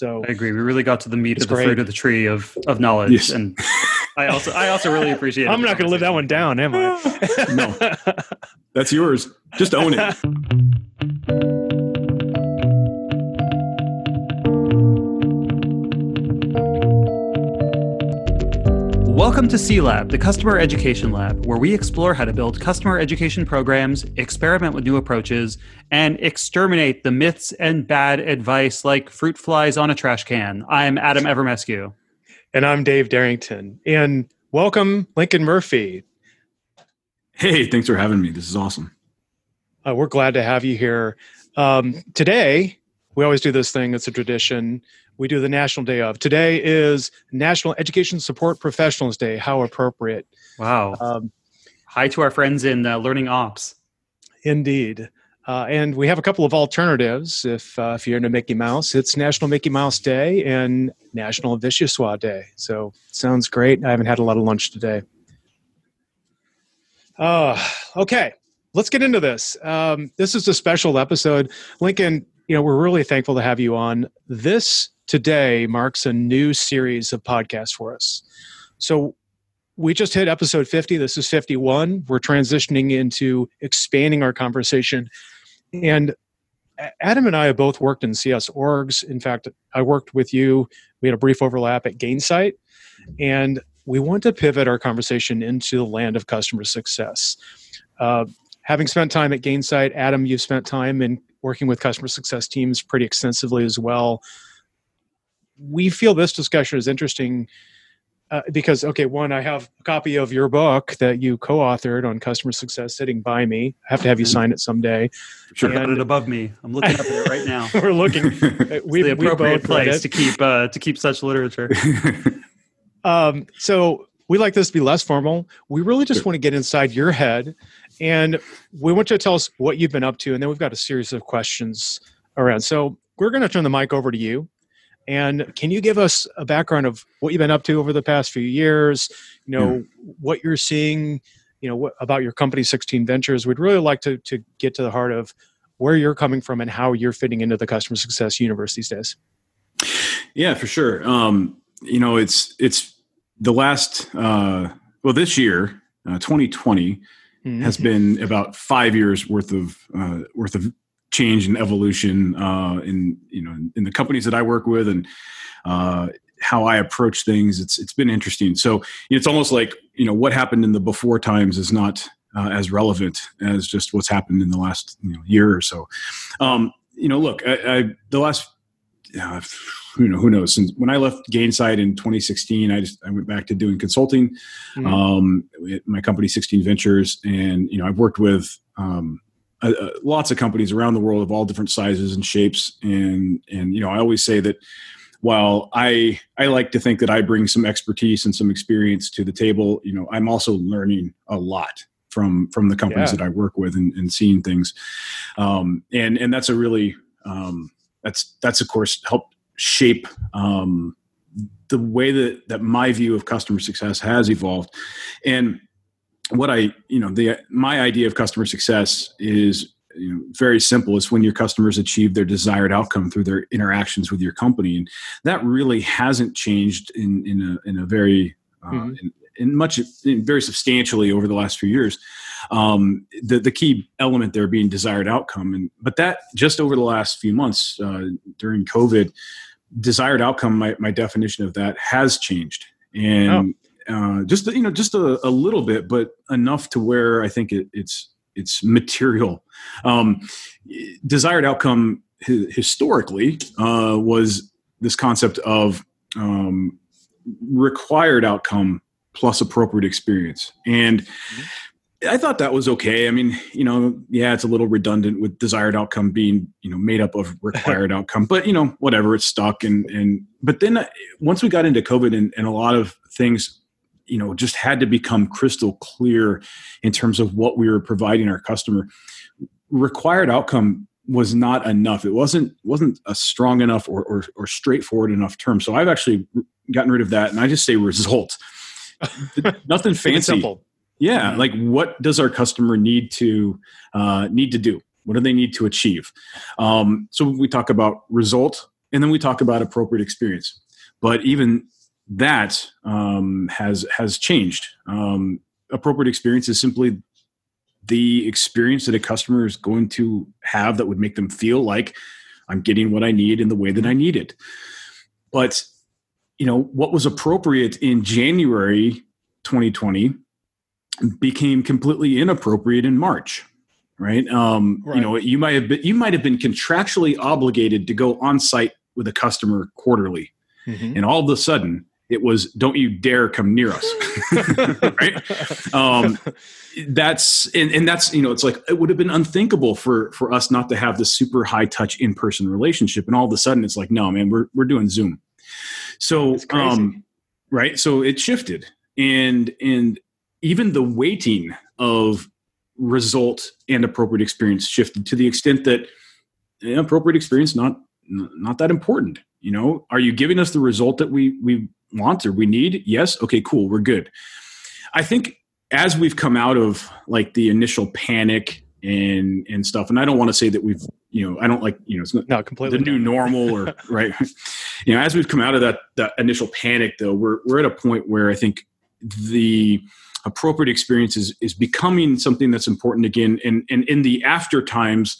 So I agree. We really got to the meat It's of the great. fruit of the tree of of knowledge, Yes. and I also I also really appreciate. I'm the not going to live that one down, am I? No. That's yours. Just own it. Welcome to C Lab, the Customer Education Lab, where we explore how to build customer education programs, experiment with new approaches, and exterminate the myths and bad advice like fruit flies on a trash can. I'm Adam Avramescu. and I'm Dave Derington. And welcome, Lincoln Murphy. Hey, thanks for having me. This is awesome. Uh, we're glad to have you here. Um, today, we always do this thing, it's a tradition. We do the National Day of. Today is National Education Support Professionals Day. How appropriate. Wow. Um, Hi to our friends in uh, Learning Ops. Indeed. Uh, and we have a couple of alternatives. If uh, if you're into Mickey Mouse, it's National Mickey Mouse Day and National Vichyssoise Day. So sounds great. I haven't had a lot of lunch today. Uh, okay, let's get into this. Um, this is a special episode. Lincoln, you know, we're really thankful to have you on. This today marks a new series of podcasts for us. So we just hit episode 50 this is 51 we're transitioning into expanding our conversation. And adam and i have both worked in cs orgs. In fact i worked with you. We had a brief overlap at gainsight. And we want to pivot our conversation into the land of customer success. Uh, having spent time at gainsight adam you've spent time in working with customer success teams pretty extensively as well we feel this discussion is interesting uh, because okay one i have a copy of your book that you co-authored on customer success sitting by me i have to have you sign it someday Sure. Got it above me. I'm looking up at it right now. we're looking we, the we appropriate both place to keep uh, to keep such literature. um, so we like this to be less formal we really just Sure. want to get inside your head and we want you to tell us what you've been up to and then we've got a series of questions around so we're going to turn the mic over to you and can you give us a background of what you've been up to over the past few years? You know what you're seeing you know what, about your company 16 ventures? We'd really like to, to get to the heart of where you're coming from and how you're fitting into the customer success universe these days. Yeah, for sure. Um, you know, it's it's the last uh, well this year, uh, 2020 has been about five years worth of uh, worth of change and evolution uh, in you know in the companies that I work with and uh, how I approach things. It's it's been interesting. So it's almost like you know what happened in the before times is not uh, as relevant as just what's happened in the last you know, year or so. Um, you know, look, I, I the last uh, you know who knows since when I left Gainsight in 2016, I just I went back to doing consulting um, at my company 16 ventures and you know i've worked with um, uh, uh, lots of companies around the world of all different sizes and shapes. And and you know i always say that while i i like to think that i bring some expertise and some experience to the table you know i'm also learning a lot from from the companies Yeah. that i work with and, and seeing things. Um, and and that's a really um, that's that's of course helped shape um, the way that that my view of customer success has evolved. And what i you know the my idea of customer success is you know very simple. It's when your customers achieve their desired outcome through their interactions with your company. And that really hasn't changed in in a in a very uh, Mhm. in, in much in very substantially over the last few years. Um, the the key element there being desired outcome. And but that just over the last few months uh, during covid desired outcome my, my definition of that has changed. And uh, just you know just a, a little bit but enough to where i think it, it's it's material um, desired outcome hi- historically uh, was this concept of um, required outcome plus appropriate experience and I thought that was okay. I mean, you know, yeah, it's a little redundant with desired outcome being, you know, made up of required outcome, but you know, whatever, it's stuck. And and but then uh, once we got into COVID and, and a lot of things, you know, just had to become crystal clear in terms of what we were providing our customer. Required outcome was not enough. It wasn't wasn't a strong enough or or, or straightforward enough term. So I've actually gotten rid of that, and I just say result. Nothing fancy. simple Yeah, Mhm. like what does our customer need to uh, need to do? What do they need to achieve? Um, so we talk about result and then we talk about appropriate experience. But even that um, has has changed. Um, appropriate experience is simply the experience that a customer is going to have that would make them feel like I'm getting what I need in the way that I need it. But you know what was appropriate in January 2020 became completely inappropriate in March right? Um, right. You know, you might have been you might have been contractually obligated to go on site with a customer quarterly, mm-hmm. and all of a sudden it was don't you dare come near us. Right? Um, that's and, and that's you know it's like it would have been unthinkable for for us not to have this super high touch in-person relationship. And all of a sudden it's like no man we're, we're doing zoom. So um right? So it shifted. And and even the weighting of result and appropriate experience shifted to the extent that appropriate experience not not that important you know? Are you giving us the result that we we want or we need yes okay cool we're good. I think as we've come out of like the initial panic and and stuff and i don't want to say that we've you know i don't like you know it's not no, completely the new normal or right? You know as we've come out of that that initial panic though we're we're at a point where i think the appropriate experience is, is becoming something that's important again and, and in the after times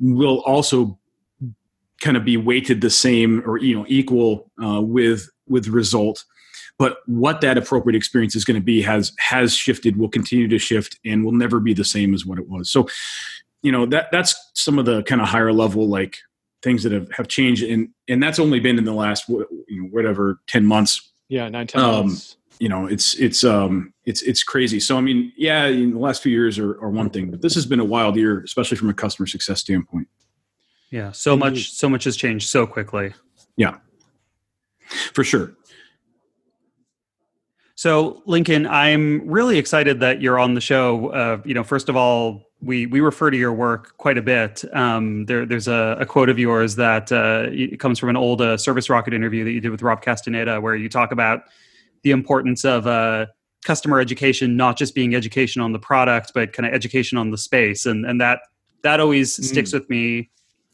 will also kind of be weighted the same or you know equal uh, with with result. But what that appropriate experience is going to be has has shifted will continue to shift and will never be the same as what it was. So you know that that's some of the kind of higher level like things that have, have changed and and that's only been in the last you know whatever 10 months. Yeah nine ten um, months. you know it's it's um it's it's crazy. So i mean yeah in the last few years are, are one thing but this has been a wild year especially from a customer success standpoint. Yeah so much so much has changed so quickly. Yeah for sure. So lincoln i'm really excited that you're on the show. Uh, you know first of all we we refer to your work quite a bit. Um, there, there's a, a, quote of yours that uh, it comes from an old uh, Service Rocket interview that you did with Rob Castaneda, where you talk about the importance of uh, customer education not just being education on the product but kind of education on the space. And and that that always mm. sticks with me.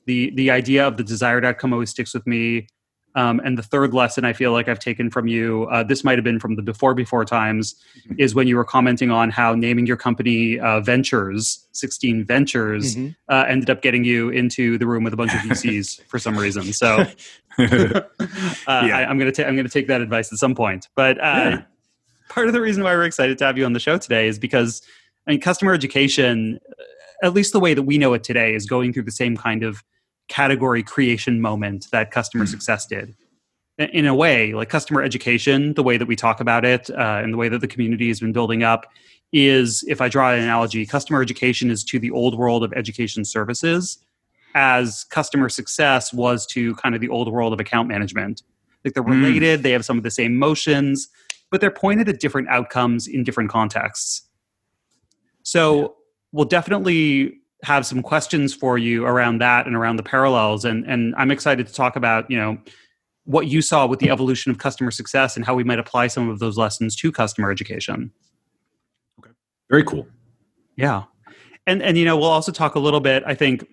The the idea of the desired outcome always sticks with me um, and the third lesson I feel like I've taken from you, uh, this might have been from the before before times, mm-hmm. is when you were commenting on how naming your company uh, Ventures, 16 Ventures, mm-hmm. uh, ended up getting you into the room with a bunch of VCs for some reason. So uh, yeah. I, am going to take I'm going to take that advice at some point. But uh, yeah. part of the reason why we're excited to have you on the show today is because I mean, customer education, at least the way that we know it today, is going through the same kind of category creation moment that customer mm-hmm. success did in a way like customer education the way that we talk about it uh, and the way that the community has been building up is if i draw an analogy customer education is to the old world of education services as customer success was to kind of the old world of account management like they're hmm. related mm. they have some of the same motions but they're pointed at different outcomes in different contexts so yeah. we'll definitely have some questions for you around that and around the parallels and and I'm excited to talk about you know what you saw with the evolution of customer success and how we might apply some of those lessons to customer education. Okay. Very cool. Yeah. And and you know we'll also talk a little bit I think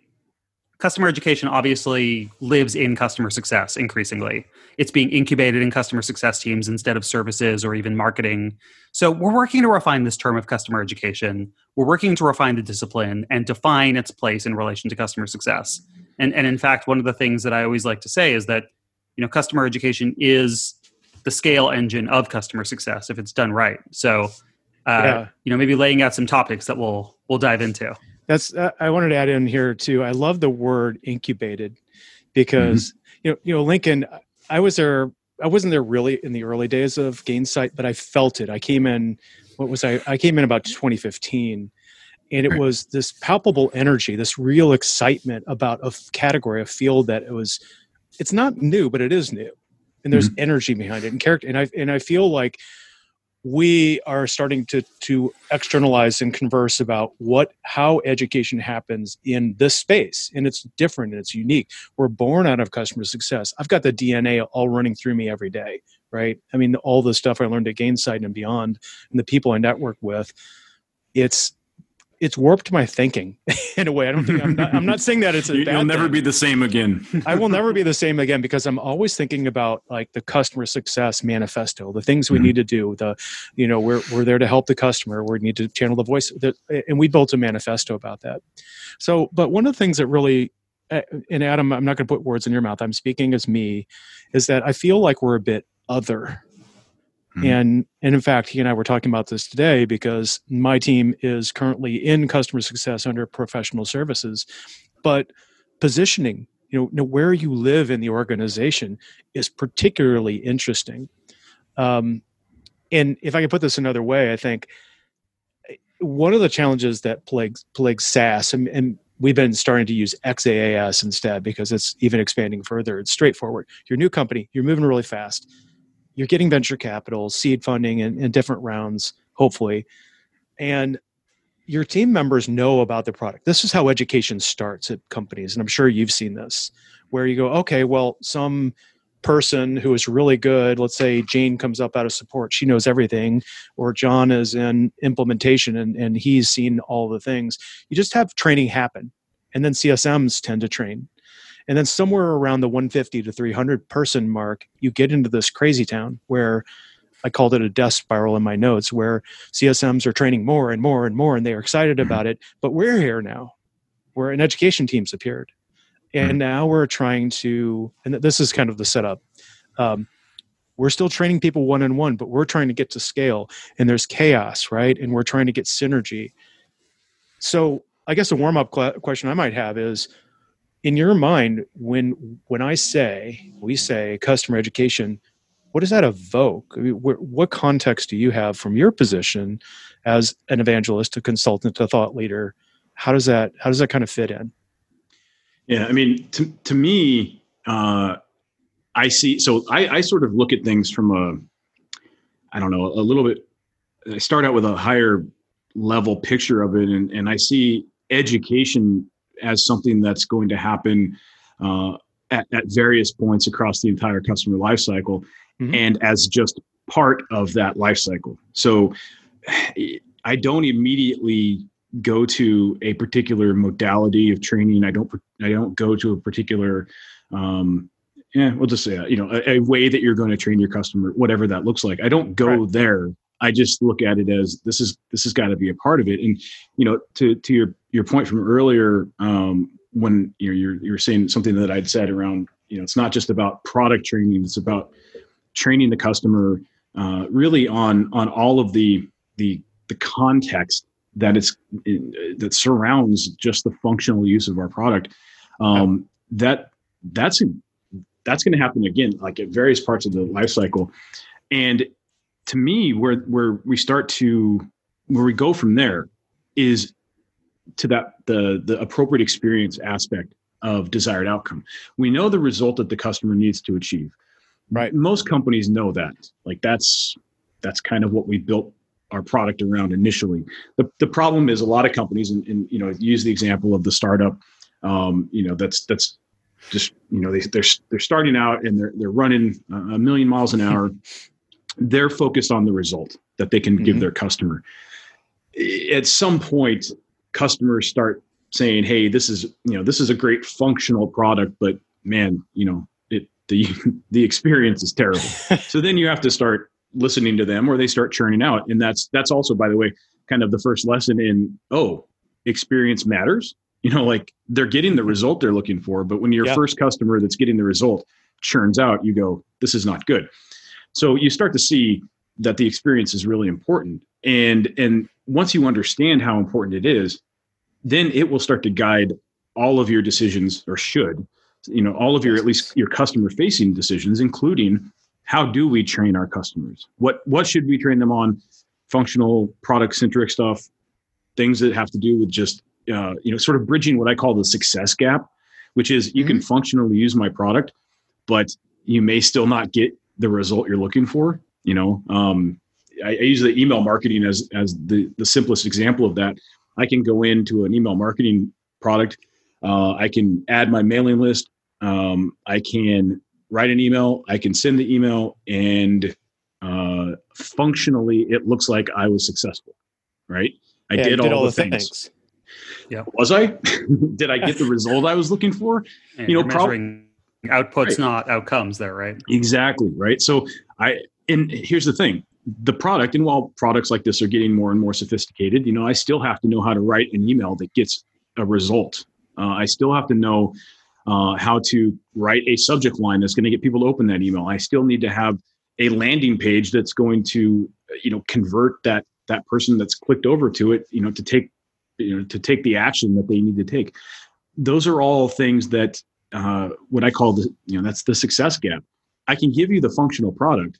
customer education obviously lives in customer success increasingly. It's being incubated in customer success teams instead of services or even marketing. So we're working to refine this term of customer education. We're working to refine the discipline and define its place in relation to customer success. And, and in fact, one of the things that I always like to say is that you know customer education is the scale engine of customer success if it's done right. So uh, yeah. you know maybe laying out some topics that we'll we'll dive into that's uh, i wanted to add in here too i love the word incubated because mm-hmm. you know you know lincoln i was there i wasn't there really in the early days of gainsight but i felt it i came in what was i i came in about 2015 and it was this palpable energy this real excitement about a category a field that it was it's not new but it is new and there's mm-hmm. energy behind it and character and i and i feel like we are starting to to externalize and converse about what how education happens in this space and it's different and it's unique. We're born out of customer success. I've got the dna all running through me every day right? I mean all the stuff i learned at gainsight and beyond and the people i network with it's it's warped my thinking in a way. I don't think I'm not, I'm not saying that it's a You'll never thing. be the same again. I will never be the same again because I'm always thinking about like the customer success manifesto, the things we mm-hmm. need to do. The, you know, we're we're there to help the customer. We need to channel the voice, the, and we built a manifesto about that. So, but one of the things that really, and Adam, I'm not going to put words in your mouth. I'm speaking as me, is that I feel like we're a bit other Mm-hmm. And and in fact, he and I were talking about this today because my team is currently in customer success under professional services, but positioning, you know, where you live in the organization is particularly interesting. Um, and if I can put this another way, I think eh, one of the challenges that plagues plagues SaaS, and, and we've been starting to use XaaS instead because it's even expanding further. It's straightforward. You're a new company, you're moving really fast you're getting venture capital, seed funding, and, and different rounds, hopefully, and your team members know about the product. This is how education starts at companies, and I'm sure you've seen this, where you go, okay, well, some person who is really good, let's say Jane comes up out of support, she knows everything, or John is in implementation and, and he's seen all the things. You just have training happen, and then CSMs tend to train. And then somewhere around the 150 to 300 person mark, you get into this crazy town where I called it a death spiral in my notes, where CSMs are training more and more and more, and they are excited mm-hmm. about it. But we're here now, where an education team's appeared, and mm-hmm. now we're trying to, and this is kind of the setup. Um, we're still training people one on one, but we're trying to get to scale, and there's chaos, right? And we're trying to get synergy. So, I guess a warm up question I might have is in your mind when when i say we say customer education what does that evoke? I mean, wh- what context do you have from your position as an evangelist a consultant a thought leader? How does that how does that kind of fit in? Yeah i mean to, to me uh, i see so I, I sort of look at things from a i don't know a little bit i start out with a higher level picture of it and, and i see education as something that's going to happen uh, at, at, various points across the entire customer lifecycle mm-hmm. and as just part of that lifecycle. So I don't immediately go to a particular modality of training. I don't I don't go to a particular um, yeah, we'll just say you know a, a, way that you're going to train your customer, whatever that looks like. I don't go right. there I just look at it as this is this has got to be a part of it. And you know, to to your your point from earlier, um, when you know, you're you're saying something that I'd said around, you know, it's not just about product training; it's about training the customer uh, really on on all of the the the context that it's that surrounds just the functional use of our product. Um, that that's that's going to happen again, like at various parts of the life cycle, and to me where where we start to where we go from there is to that the the appropriate experience aspect of desired outcome. We know the result that the customer needs to achieve. Right. Most companies know that. Like that's that's kind of what we built our product around initially. The, the problem is a lot of companies and, and you know use the example of the startup um, you know that's that's just you know they, they're they're starting out and they're they're running a million miles an hour. They're focused on the result that they can mm-hmm. give their customer. At some point, customers start saying, "Hey, this is you know this is a great functional product, but man, you know it the the experience is terrible." so then you have to start listening to them, or they start churning out, and that's that's also, by the way, kind of the first lesson in oh, experience matters. You know, like they're getting the result they're looking for, but when your yep. first customer that's getting the result churns out, you go, "This is not good." So you start to see that the experience is really important. And and once you understand how important it is, then it will start to guide all of your decisions or should, you know, all of your at least your customer facing decisions including how do we train our customers? What what should we train them on? Functional product centric stuff, things that have to do with just uh, you know sort of bridging what I call the success gap, which is you mm-hmm. can functionally use my product, but you may still not get the result you're looking for. You know, um, I, I, use the email marketing as as the the simplest example of that. I can go into an email marketing product. Uh, I can add my mailing list. Um, I can write an email. I can send the email, and uh, functionally, it looks like I was successful. Right? I Yeah, did, you all, the things. things. Was I? did I get the result I was looking for? And You know, you're measuring outputs, Right. not outcomes. There, right? Exactly. Right. So I and here's the thing. The product, and while products like this are getting more and more sophisticated, you know, I still have to know how to write an email that gets a result. Uh, I still have to know uh, how to write a subject line that's going to get people to open that email. I still need to have a landing page that's going to, you know, convert that that person that's clicked over to it, you know, to take, you know, to take the action that they need to take. Those are all things that uh, what I call the, you know, that's the success gap. I can give you the functional product,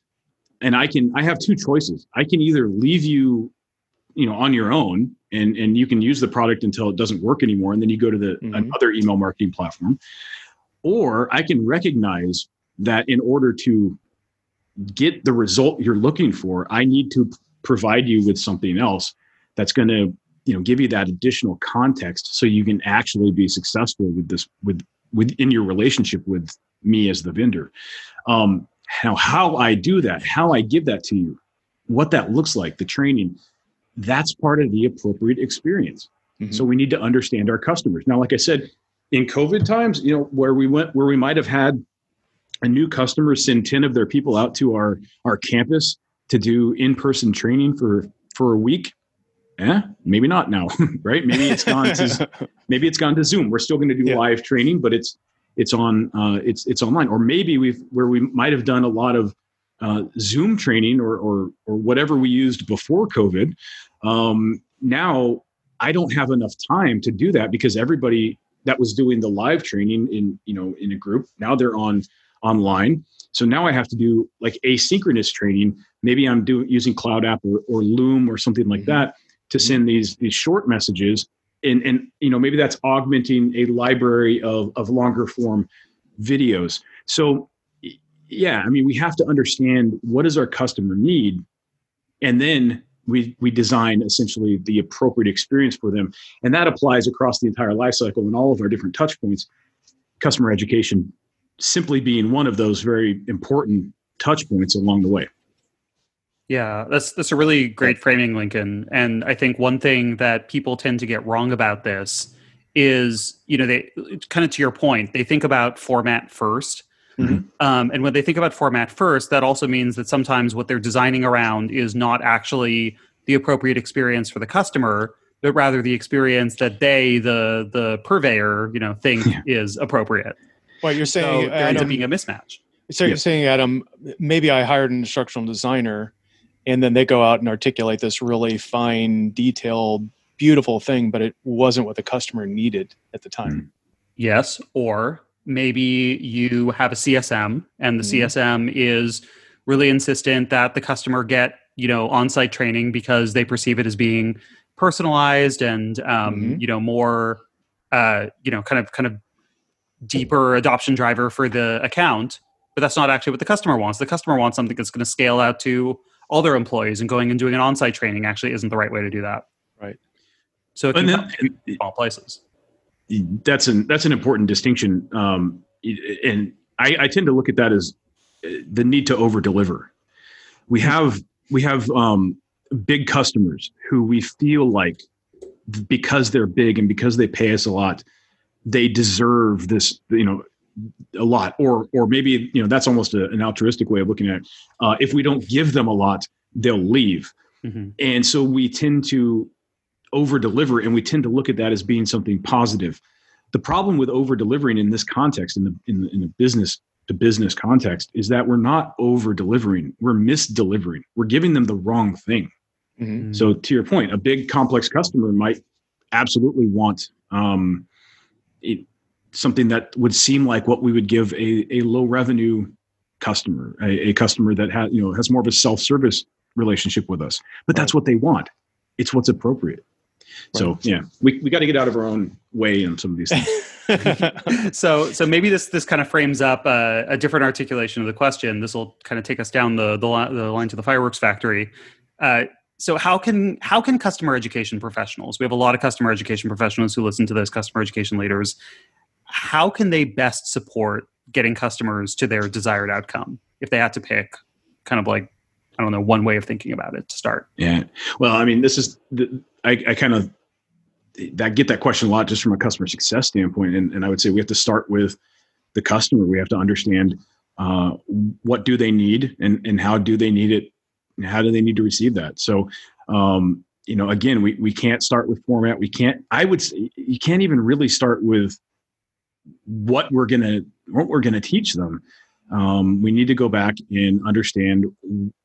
and I can I have two choices. I can either leave you, you know, on your own, and and you can use the product until it doesn't work anymore, and then you go to the Mhm. another email marketing platform, or I can recognize that in order to get the result you're looking for, I need to provide you with something else that's going to you know give you that additional context so you can actually be successful with this with within your relationship with me as the vendor um how how i do that how i give that to you what that looks like the training that's part of the appropriate experience Mhm. so we need to understand our customers now like i said in covid times you know where we went where we might have had a new customer send 10 of their people out to our our campus to do in-person training for for a week eh maybe not now right maybe it's gone to maybe it's gone to zoom we're still going to do Yeah. live training but it's it's on uh, it's it's online. Or maybe we've where we might have done a lot of uh, zoom training or, or or whatever we used before covid. Um, now i don't have enough time to do that because everybody that was doing the live training in you know in a group now they're on online. So now i have to do like asynchronous training. Maybe i'm doing using CloudApp or, or loom or something like Mhm. that to send these these short messages and and you know maybe that's augmenting a library of of longer form videos. So yeah i mean we have to understand what does our customer need and then we we design essentially the appropriate experience for them. And that applies across the entire life cycle and all of our different touch points customer education simply being one of those very important touch points along the way Yeah, that's that's a really great framing, Lincoln. And I think one thing that people tend to get wrong about this is, you know, they kind of to your point, they think about format 1st Mhm. Um, and when they think about format first, that also means that sometimes what they're designing around is not actually the appropriate experience for the customer, but rather the experience that they, the the purveyor, you know, think Yeah. is appropriate. Well, you're So saying, there ends up being a mismatch. so you're Yes. saying, Adam, maybe I hired an instructional designer, and then they go out and articulate this really fine, detailed, beautiful thing, but it wasn't what the customer needed at the time. Yes, or maybe you have a CSM and the Mhm. CSM is really insistent that the customer get, you know, on-site training because they perceive it as being personalized and um, Mhm. you know, more uh, you know, kind of kind of deeper adoption driver for the account, but that's not actually what the customer wants. The customer wants something that's going to scale out to all their employees and going and doing an on-site training actually isn't the right way to do that. Right. So it can then in all places. that's an that's an important distinction um, and I, I tend to look at that as uh, the need to over deliver we have we have um, big customers who we feel like because they're big and because they pay us a lot they deserve this you know a lot or or maybe you know that's almost a, an altruistic way of looking at it. Uh, if we don't give them a lot they'll leave. Mhm. and so we tend to over deliver and we tend to look at that as being something positive. The problem with over delivering in this context in the in the, in the business to business context is that we're not over delivering we're misdelivering. We're giving them the wrong thing. Mhm. so to your point a big complex customer might absolutely want um, it, something that would seem like what we would give a, a low revenue customer a, a customer that has you know has more of a self-service relationship with us but that's what they want it's what's appropriate so yeah we, we got to get out of our own way in some of these things so so maybe this this kind of frames up uh, a different articulation of the question. This will kind of take us down the the, li- the line to the fireworks factory. Uh, so how can how can customer education professionals? We have a lot of customer education professionals who listen to this. Customer education leaders. How can they best support getting customers to their desired outcome if they had to pick kind of like I don't know one way of thinking about it to start. Yeah. Well, I mean, this is the, I, I kind of that get that question a lot just from a customer success standpoint, and, and I would say we have to start with the customer. We have to understand uh, what do they need and and how do they need it, and how do they need to receive that. So, um, you know, again, we we can't start with format. We can't. I would say you can't even really start with what we're gonna what we're gonna teach them. Um, we need to go back and understand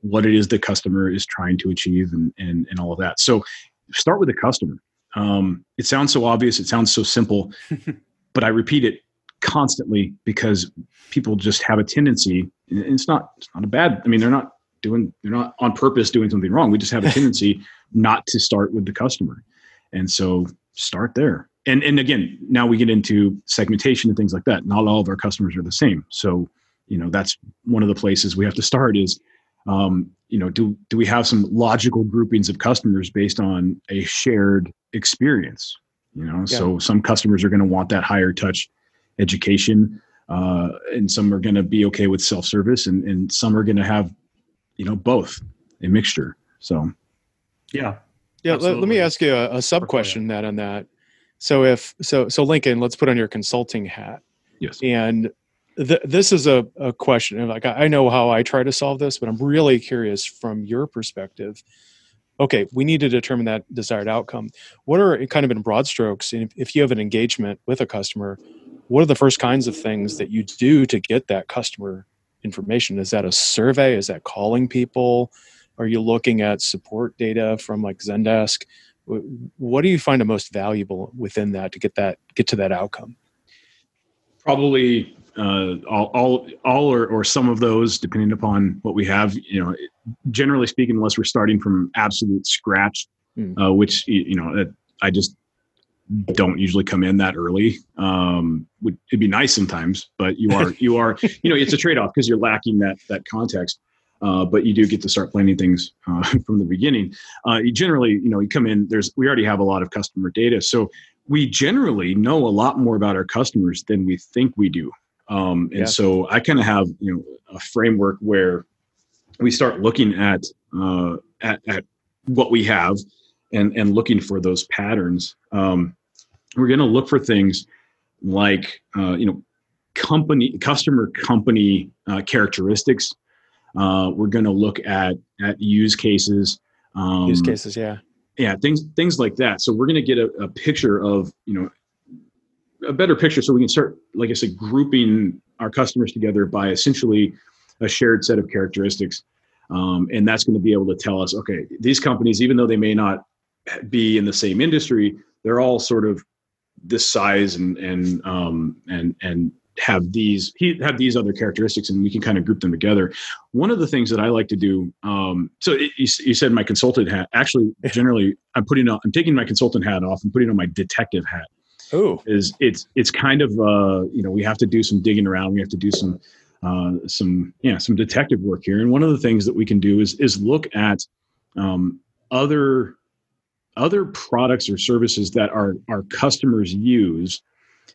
what it is the customer is trying to achieve and, and, and all of that. So start with the customer. Um, it sounds so obvious. It sounds so simple, but I repeat it constantly because people just have a tendency and it's not, it's not a bad, I mean, they're not doing, they're not on purpose doing something wrong. We just have a tendency not to start with the customer. And so start there. And, and again, now we get into segmentation and things like that. Not all of our customers are the same. So you know that's one of the places we have to start is um, you know do do we have some logical groupings of customers based on a shared experience? You know yeah. so some customers are going to want that higher touch education uh, and some are going to be okay with self-service and, and some are going to have you know both a mixture. So. Yeah. Yeah let, let, me ask you a, a sub question that on that so if so so lincoln let's put on your consulting hat yes and th- this is a, a question. Like I know how I try to solve this, but I'm really curious from your perspective. Okay, we need to determine that desired outcome. What are kind of in broad strokes? If, if you have an engagement with a customer, what are the first kinds of things that you do to get that customer information? Is that a survey? Is that calling people? Are you looking at support data from like Zendesk? What do you find the most valuable within that to get that get to that outcome? Probably uh, all, all, all or, or some of those, depending upon what we have. You know, generally speaking, unless we're starting from absolute scratch, mm. uh, which you know, I just don't usually come in that early. Um, would it'd be nice sometimes, but you are you are you know it's a trade off because you're lacking that that context. Uh, but you do get to start planning things uh, from the beginning. Uh, you generally, you know, you come in. There's we already have a lot of customer data, so we generally know a lot more about our customers than we think we do. Um, and yeah. so I kind of have you know a framework where we start looking at, uh, at at what we have and and looking for those patterns. Um, we're going to look for things like uh, you know company customer company uh, characteristics. Uh, we're going to look at at use cases. Um, use cases, yeah, yeah, things things like that. So we're going to get a, a picture of you know a better picture so we can start, like I said, grouping our customers together by essentially a shared set of characteristics. Um, and that's going to be able to tell us, okay, these companies, even though they may not be in the same industry, they're all sort of this size and and um, and and have these he have these other characteristics, and we can kind of group them together. One of the things that I like to do, um, so it, you, you, said my consultant hat. Actually, generally, I'm putting on, I'm taking my consultant hat off and putting on my detective hat. Oh, is it's it's kind of uh, you know we have to do some digging around. We have to do some uh, some yeah some detective work here. And one of the things that we can do is is look at um, other other products or services that our our customers use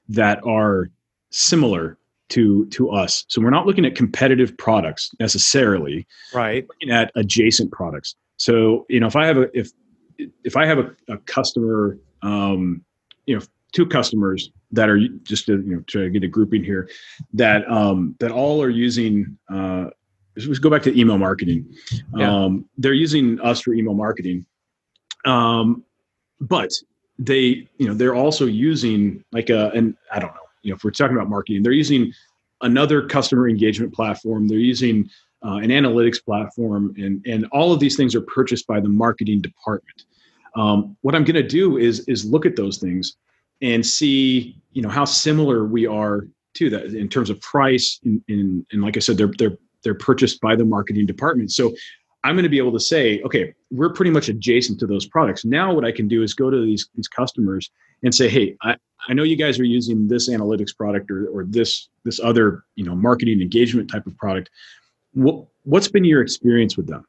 that are similar to to us. So we're not looking at competitive products necessarily. Right. We're looking at adjacent products. So you know if I have a if if I have a, a customer um, you know two customers that are just to, you know to get a grouping here that um, that all are using. Uh, let's go back to email marketing. Yeah. Um, they're using us for email marketing, um, but they you know they're also using like a and I don't know you know if we're talking about marketing they're using another customer engagement platform. They're using uh, an analytics platform and and all of these things are purchased by the marketing department. Um, what i'm going to do is is look at those things and see you know how similar we are to that in terms of price in, in and like i said they're they're they're purchased by the marketing department. So i'm going to be able to say okay we're pretty much adjacent to those products. Now what i can do is go to these these customers and say hey i, I know you guys are using this analytics product or, or this this other you know marketing engagement type of product. What, what's been your experience with them?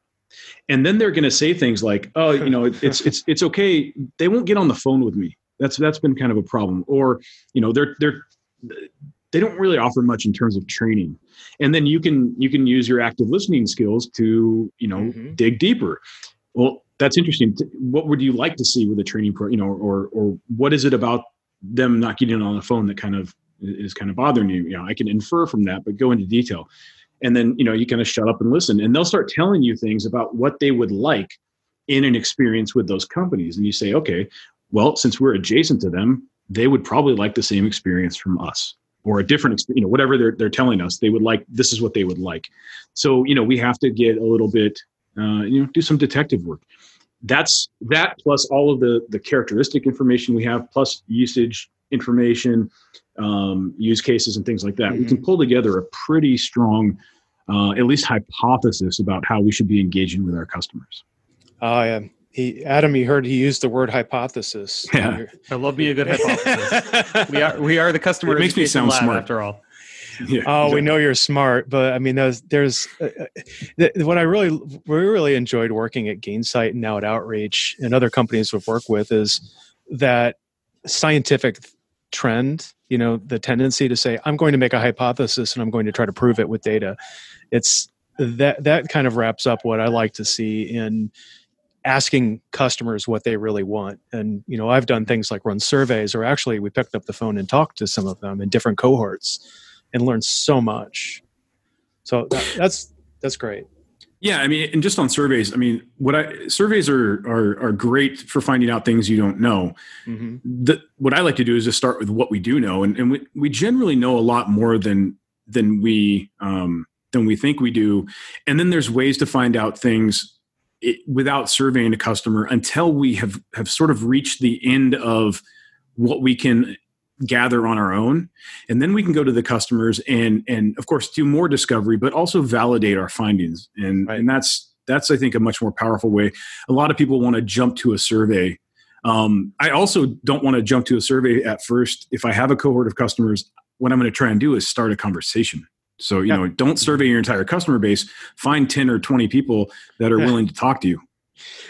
And then they're going to say things like oh you know it's it's it's okay. They won't get on the phone with me. That's that's been kind of a problem. Or you know they're they're they don't really offer much in terms of training. And then you can you can use your active listening skills to you know mm-hmm. dig deeper. Well that's interesting. What would you like to see with a training pro you know or or what is it about them not getting on the phone that kind of is kind of bothering you? You know i can infer from that but go into detail. And then you know you kind of shut up and listen and they'll start telling you things about what they would like in an experience with those companies. And you say okay well since we're adjacent to them they would probably like the same experience from us or a different you know whatever they're, they're telling us they would like this is what they would like so you know we have to get a little bit uh, you know do some detective work that's that plus all of the the characteristic information we have plus usage information um, use cases and things like that mm-hmm. we can mm-hmm. pull together a pretty strong uh, at least hypothesis about how we should be engaging with our customers oh yeah he, Adam, you heard he used the word hypothesis. Yeah, I love me a good hypothesis. we are we are the customer. It makes me sound smart after all. Yeah, oh, exactly. we know you're smart, but I mean, there's there's uh, uh what I really we really enjoyed working at Gainsight and now at Outreach and other companies we've worked with is that scientific trend. You know, the tendency to say, "I'm going to make a hypothesis and I'm going to try to prove it with data." It's that that kind of wraps up what I like to see in asking customers what they really want. And you know i've done things like run surveys or actually we picked up the phone and talked to some of them in different cohorts and learned so much. So that, that's that's great. Yeah i mean and just on surveys i mean what i surveys are are, are great for finding out things you don't know. Mm-hmm. the, what i like to do is just start with what we do know. And, and we, we generally know a lot more than than we um, than we think we do. And then there's ways to find out things it, without surveying a customer until we have have sort of reached the end of what we can gather on our own. And then we can go to the customers and and of course do more discovery but also validate our findings. And right. and that's that's i think a much more powerful way. A lot of people want to jump to a survey. Um, i also don't want to jump to a survey at first. If i have a cohort of customers what i'm going to try and do is start a conversation so, you yeah. know, don't survey your entire customer base. Find 10 or 20 people that are willing to talk to you.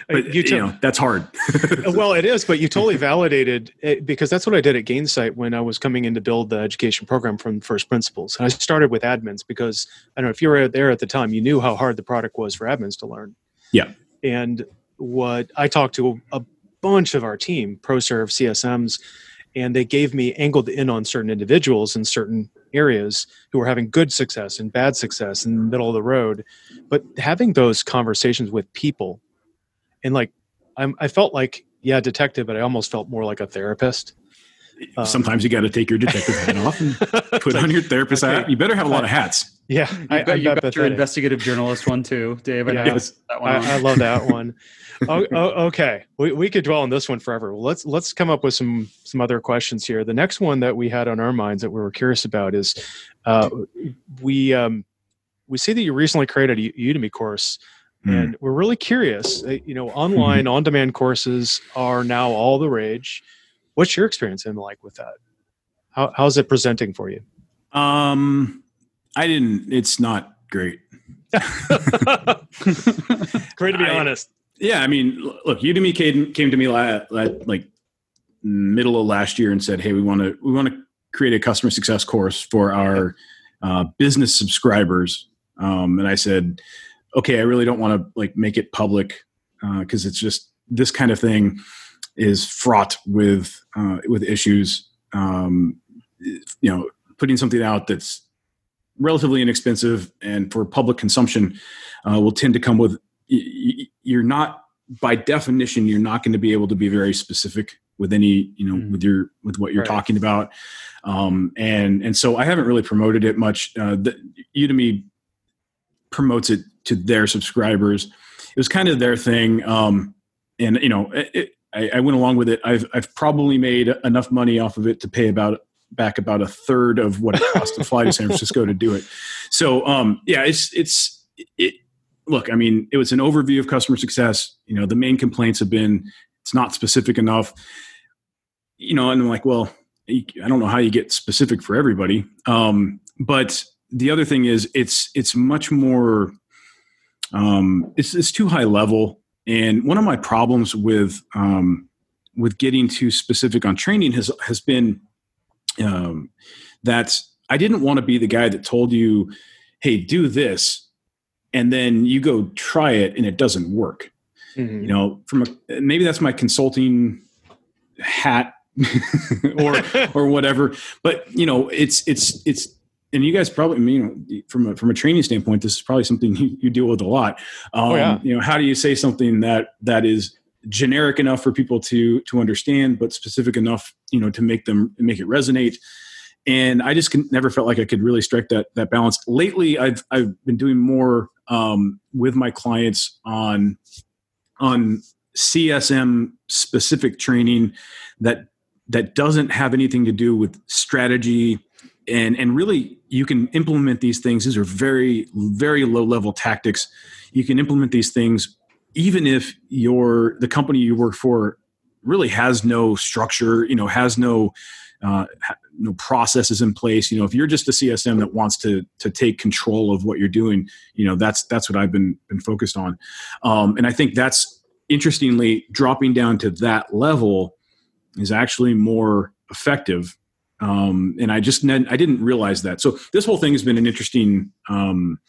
Uh, but, you, t- you know, that's hard. well, it is, but you totally validated it because that's what I did at Gainsight when I was coming in to build the education program from first principles. And I started with admins because I don't know if you were there at the time, you knew how hard the product was for admins to learn. Yeah. And what I talked to a bunch of our team, ProServe, CSMs, and they gave me angled in on certain individuals and certain areas who are having good success and bad success in the middle of the road. But having those conversations with people and like I'm, i felt like yeah detective but i almost felt more like a therapist um, sometimes you got to take your detective hat off and put like, on your therapist okay. hat you better have a lot of hats yeah you I, got, you got your investigative journalist one too dave yeah, yes. I, I love that one oh, oh, okay, we, we could dwell on this one forever. Well, let's let's come up with some some other questions here. The next one that we had on our minds that we were curious about is uh, we um, we see that you recently created a Udemy course, mm. and we're really curious. Uh, you know, online mm-hmm. on demand courses are now all the rage. What's your experience in like with that? How how's it presenting for you? Um, I didn't. It's not great. Great to be I, honest. Yeah, I mean, look, Udemy came, came to me like middle of last year and said, "Hey, we want to we want to create a customer success course for our uh, business subscribers." Um, and I said, "Okay, I really don't want to like make it public because uh, it's just this kind of thing is fraught with uh, with issues. Um, you know, putting something out that's relatively inexpensive and for public consumption uh, will tend to come with you're not by definition you're not going to be able to be very specific with any you know mm. with your with what you're right. talking about um, and and so i haven't really promoted it much uh, the, udemy promotes it to their subscribers it was kind of their thing um, and you know it, I, I, went along with it I've, I've probably made enough money off of it to pay about back about a third of what it cost to fly to san francisco to do it so um, yeah it's it's it, look, I mean, it was an overview of customer success. You know, the main complaints have been it's not specific enough. You know, and I'm like, well, I don't know how you get specific for everybody. Um, but the other thing is, it's it's much more. Um, it's it's too high level, and one of my problems with um, with getting too specific on training has has been um, that I didn't want to be the guy that told you, "Hey, do this," and then you go try it and it doesn't work. Mm-hmm. You know, from a, maybe that's my consulting hat or or whatever. But you know, it's it's it's and you guys probably I mean from a, from a training standpoint, this is probably something you, you deal with a lot. Um, oh, yeah. You know, how do you say something that that is generic enough for people to to understand, but specific enough, you know, to make them make it resonate? And I just never felt like I could really strike that that balance. Lately, I've I've been doing more um, with my clients on on CSM specific training that that doesn't have anything to do with strategy and and really you can implement these things. These are very very low level tactics. You can implement these things even if your the company you work for really has no structure you know has no uh, no processes in place. You know if you're just a csm that wants to to take control of what you're doing you know that's that's what i've been been focused on. Um, and i think that's interestingly dropping down to that level is actually more effective um, and I just I didn't realize that. So this whole thing has been an interesting um,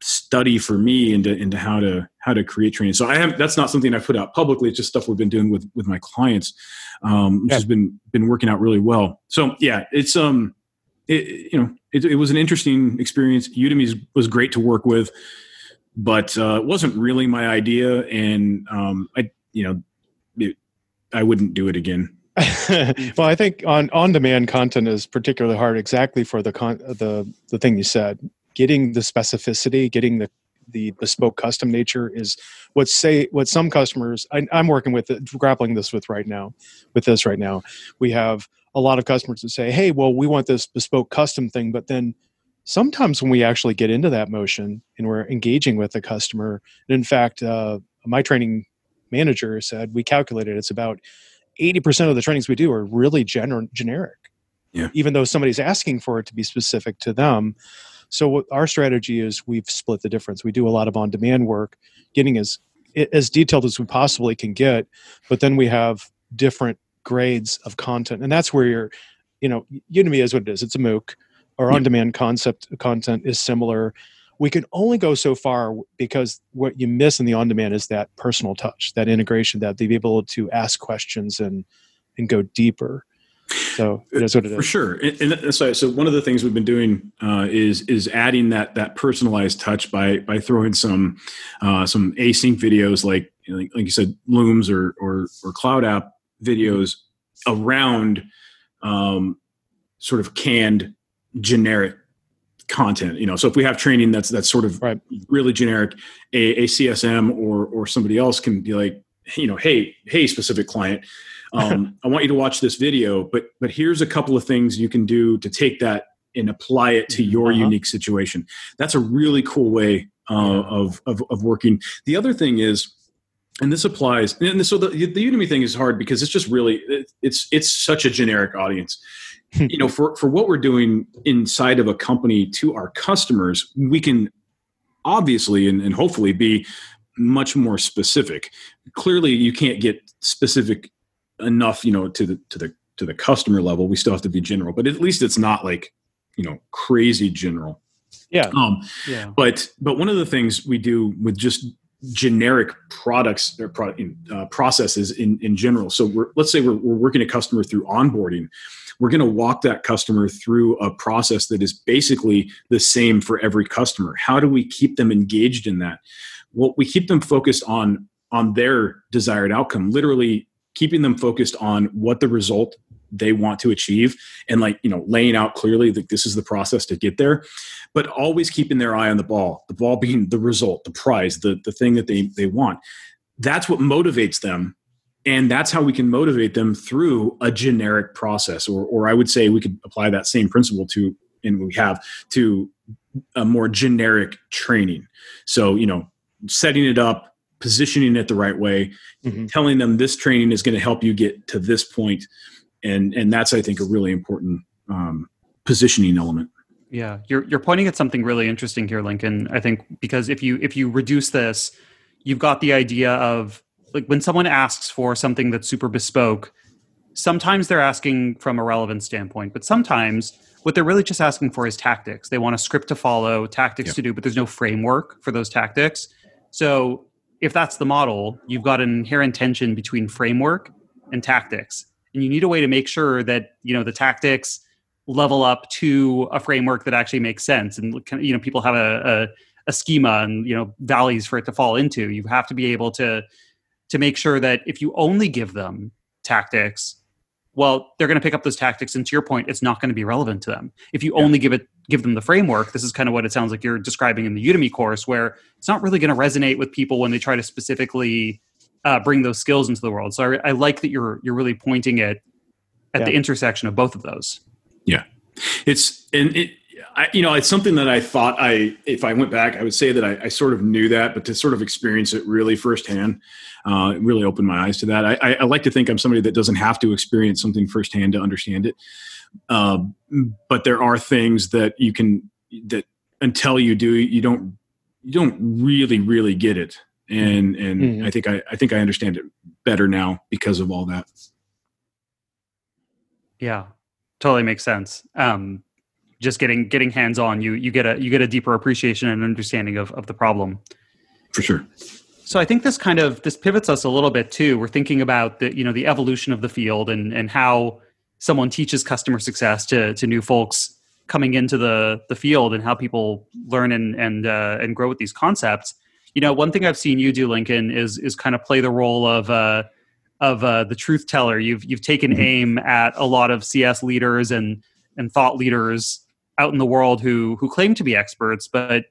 study for me into into how to how to create training. So I have that's not something I put out publicly. It's just stuff we've been doing with with my clients, um, which yeah. has been been working out really well. So yeah, it's um, it, you know, it, it was an interesting experience. Udemy was great to work with, but uh, it wasn't really my idea, and um, I you know, it, I wouldn't do it again. well, I think on on-demand content is particularly hard, exactly for the con- the the thing you said. Getting the specificity, getting the the bespoke custom nature is what say what some customers I, am working with grappling this with right now with this right now we have a lot of customers that say hey well we want this bespoke custom thing but then sometimes when we actually get into that motion and we're engaging with the customer and in fact uh, my training manager said we calculated it's about 80% of the trainings we do are really gener- generic. Yeah. Even though somebody's asking for it to be specific to them. So our strategy is we've split the difference. We do a lot of on-demand work, getting as as detailed as we possibly can get, but then we have different grades of content, and that's where you're, you know, Udemy is what it is. It's a MOOC. Our yeah. on-demand concept content is similar we can only go so far because what you miss in the on demand is that personal touch, that integration, that they be able to ask questions and and go deeper. So that's what it is. For sure. And, and so, so one of the things we've been doing uh, is is adding that that personalized touch by by throwing some uh, some async videos like like, like you said Looms or or or CloudApp videos around um, sort of canned generic content you know so if we have training that's that's sort of right. really generic a, a, csm or or somebody else can be like you know hey hey specific client um, i want you to watch this video but but here's a couple of things you can do to take that and apply it to your uh-huh. unique situation that's a really cool way uh, yeah. of, of of working the other thing is and this applies and so the, the udemy thing is hard because it's just really it's it's such a generic audience. You know for for what we're doing inside of a company to our customers we can obviously and, and hopefully be much more specific. Clearly you can't get specific enough you know to the to the to the customer level. We still have to be general but at least it's not like you know crazy general. Yeah. Um yeah. but but one of the things we do with just generic products or product uh, processes in in general. So let's say we're, we're working a customer through onboarding. We're going to walk that customer through a process that is basically the same for every customer. How do we keep them engaged in that? Well we keep them focused on on their desired outcome literally keeping them focused on what the result they want to achieve and like you know laying out clearly that this is the process to get there. But always keeping their eye on the ball the ball being the result the prize the, the thing that they, they want. That's what motivates them and that's how we can motivate them through a generic process or, or i would say we could apply that same principle to and we have to a more generic training. So you know setting it up positioning it the right way mm-hmm. telling them this training is going to help you get to this point and and that's i think a really important um, positioning element yeah you're you're pointing at something really interesting here lincoln i think because if you if you reduce this you've got the idea of like when someone asks for something that's super bespoke sometimes they're asking from a relevant standpoint but sometimes what they're really just asking for is tactics. They want a script to follow, tactics Yeah. to do, but there's no framework for those tactics. So if that's the model, you've got an inherent tension between framework and tactics. And you need a way to make sure that, you know, the tactics level up to a framework that actually makes sense. And you know, people have a, a, a schema and, you know, valleys for it to fall into. You have to be able to to make sure that if you only give them tactics, well, they're going to pick up those tactics. And to your point, it's not going to be relevant to them. If you Yeah. only give it give them the framework, this is kind of what it sounds like you're describing in the Udemy course, where it's not really going to resonate with people when they try to specifically uh, bring those skills into the world. So I, I like that you're you're really pointing it at the intersection of both of those. Yeah, it's and it I, you know it's something that i thought i if i went back i would say that I, I sort of knew that but to sort of experience it really firsthand uh, it really opened my eyes to that. I, I, I like to think i'm somebody that doesn't have to experience something firsthand to understand it. Uh, but there are things that you can that until you do you don't you don't really really get it and and Mhm. i think I, I think i understand it better now because of all that Yeah, totally makes sense. Um, just getting getting hands on, you you get a you get a deeper appreciation and understanding of of the problem. for sure So I think this kind of this pivots us a little bit too. We're thinking about the you know the evolution of the field and and how someone teaches customer success to to new folks coming into the the field and how people learn and and uh, and grow with these concepts. You know, one thing I've seen you do, Lincoln, is is kind of play the role of uh, of uh, the truth teller. You've you've taken Mhm. aim at a lot of CS leaders and and thought leaders out in the world who who claim to be experts, but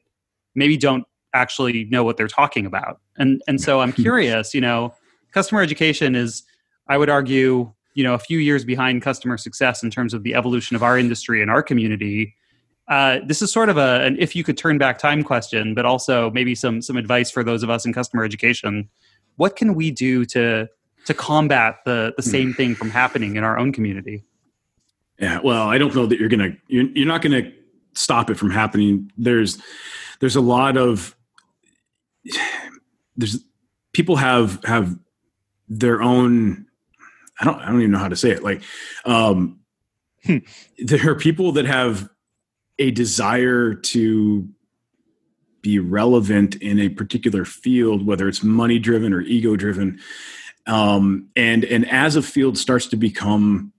maybe don't actually know what they're talking about. And and so I'm curious, you know, customer education is I would argue, you know, a few years behind customer success in terms of the evolution of our industry and our community. Uh, this is sort of a an if you could turn back time question, but also maybe some some advice for those of us in customer education. What can we do to to combat the the same thing from happening in our own community? Yeah, well, I don't know that you're gonna you're, you're not gonna stop it from happening. There's there's a lot of there's people have have their own I don't I don't even know how to say it. Like um Hmm. there are people that have a desire to be relevant in a particular field, whether it's money driven or ego driven. Um, and and as a field starts to become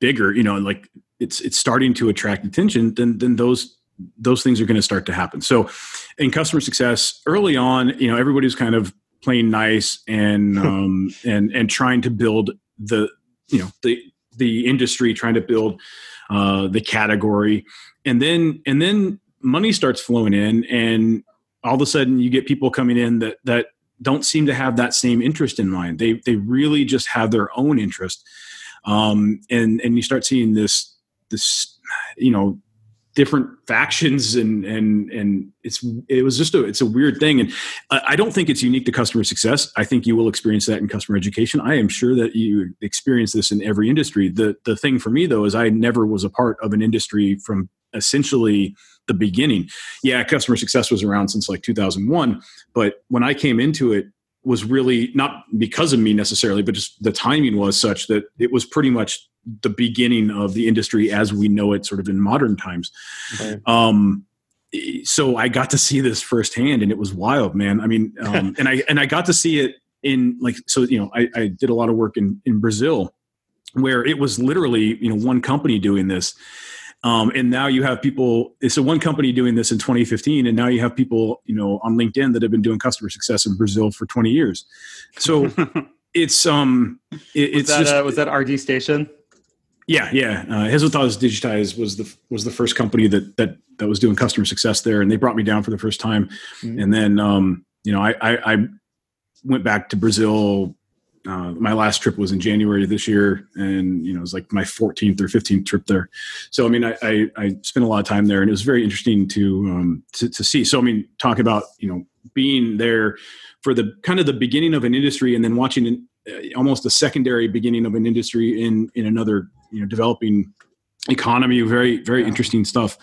bigger, you know, like it's it's starting to attract attention, then then those those things are going to start to happen. So in customer success, early on, you know, everybody's kind of playing nice and um, and and trying to build the you know the the industry, trying to build uh, the category, and then and then money starts flowing in, and all of a sudden you get people coming in that that don't seem to have that same interest in mind. They they really just have their own interest, um, and and you start seeing this this you know different factions and and and it's it was just a it's a weird thing and I don't think it's unique to customer success. I think you will experience that in customer education. I am sure that you experience this in every industry. The the thing for me though is I never was a part of an industry from essentially the beginning. Yeah, customer success was around since like 2001, but when I came into it was really not because of me necessarily, but just the timing was such that it was pretty much the beginning of the industry as we know it sort of in modern times. Right. Um so I got to see this firsthand and it was wild, man. I mean, um, and I, and I got to see it in like, so, you know, I, I did a lot of work in, in Brazil where it was literally, you know, one company doing this. Um, and now you have people, it's a one company doing this in 2015. And now you have people, you know, on LinkedIn that have been doing customer success in Brazil for 20 years. So it's, um, it, was it's that just, uh, was that RD Station? Yeah, yeah. Uh, Resultados Digitais was the was the first company that that that was doing customer success there, and they brought me down for the first time. Mhm. And then, um, you know, I, I, I went back to Brazil. Uh, my last trip was in January this year, and you know, it was like my 14th or 15th trip there. So, I mean, I, I, I spent a lot of time there, and it was very interesting to um, to, to see. So, I mean, talk about you know being there for the kind of the beginning of an industry, and then watching almost a secondary beginning of an industry in in another you know developing economy. Very very Yeah. interesting stuff.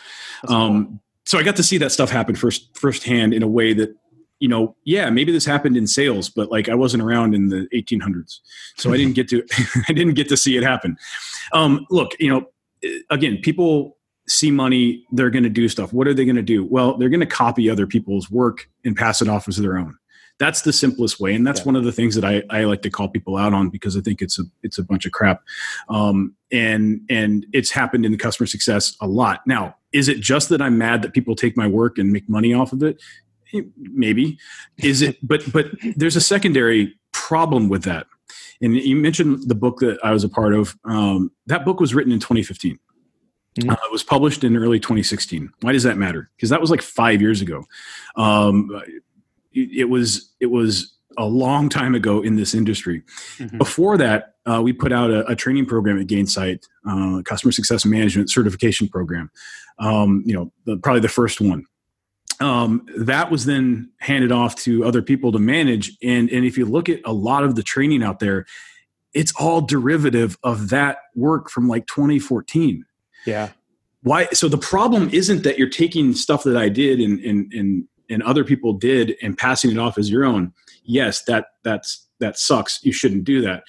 Um, so I got to see that stuff happen first firsthand in a way that you know yeah maybe this happened in sales but like i wasn't around in the 1800s so i didn't get to i didn't get to see it happen um, look you know again, people see money, they're going to do stuff. What are they going to do? Well, they're going to copy other people's work and pass it off as their own. That's the simplest way, and that's yeah. one of the things that I, I like to call people out on because I think it's a it's a bunch of crap, um, and and it's happened in customer success a lot. Now, is it just that I'm mad that people take my work and make money off of it? Maybe. Is it? But but there's a secondary problem with that. And you mentioned the book that I was a part of. Um, that book was written in 2015. Mm-hmm. Uh, it was published in early 2016. Why does that matter? Because that was like five years ago. Um, it, was it was a long time ago in this industry. Mm-hmm. Before that, uh, we put out a, a, training program at Gainsight, uh, customer success management certification program. Um, you know, the, probably the first one. Um, that was then handed off to other people to manage. And and if you look at a lot of the training out there, it's all derivative of that work from like 2014 yeah. Why? So the problem isn't that you're taking stuff that I did and and and and other people did and passing it off as your own. Yes, that that's that sucks. You shouldn't do that.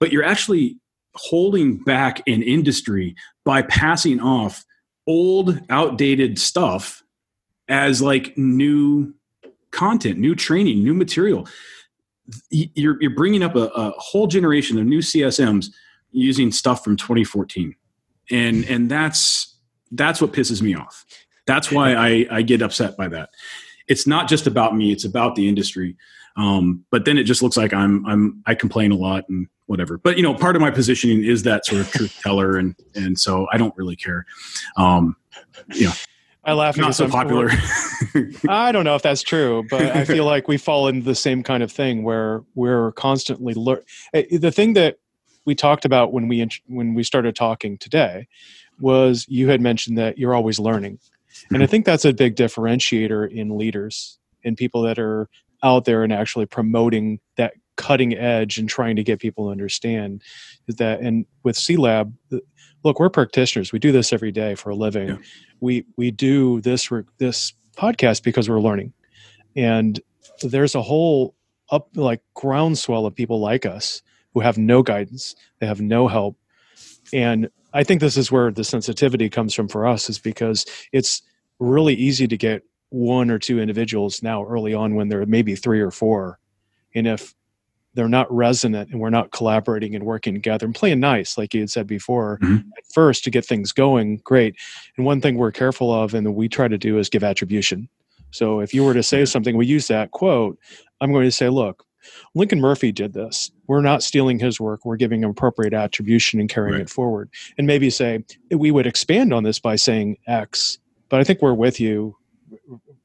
But you're actually holding back an industry by passing off old, outdated stuff as like new content, new training, new material. You're, you're bringing up a, a whole generation of new CSMs using stuff from 2014 and and that's that's what pisses me off that's why I, I get upset by that it's not just about me it's about the industry um, but then it just looks like i'm i'm i complain a lot and whatever but you know part of my positioning is that sort of truth teller and and so i don't really care um you know I laugh. Not so popular. I don't know if that's true, but I feel like we fall into the same kind of thing where we're constantly learn. Eh, the thing that we talked about when we when we started talking today was you had mentioned that you're always learning and i think that's a big differentiator in leaders in people that are out there and actually promoting that cutting edge and trying to get people to understand is that and with CELab look we're practitioners we do this every day for a living yeah. we we do this this podcast because we're learning and there's a whole up like groundswell of people like us who have no guidance, they have no help. And I think this is where the sensitivity comes from for us, is because it's really easy to get one or two individuals now early on when there are maybe three or four. And if they're not resonant and we're not collaborating and working together and playing nice, like you had said before, mm-hmm. at first to get things going, great. And one thing we're careful of and we try to do is give attribution. So if you were to say something, we use that quote, I'm going to say, look, Lincoln Murphy did this. We're not stealing his work. We're giving him appropriate attribution and carrying right. it forward. And maybe say, we would expand on this by saying X. But I think we're with you,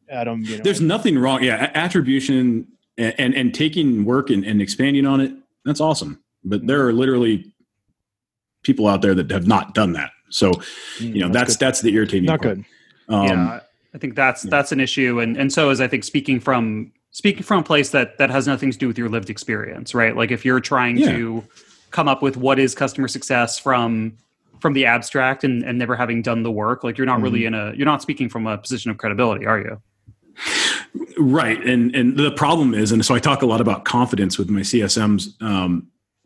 Adam. You know. There's nothing wrong. Yeah, attribution and, and, and taking work and, and expanding on it, that's awesome. But there are literally people out there that have not done that. So, you know, mm, that's that's, that's the irritating not part. good. Um, yeah, I think that's that's an issue, and and so is I think speaking from speaking from a place that that has nothing to do with your lived experience right like if you're trying yeah. to come up with what is customer success from from the abstract and, and never having done the work like you're not mm-hmm. really in a you're not speaking from a position of credibility are you right and and the problem is and so i talk a lot about confidence with my csms um,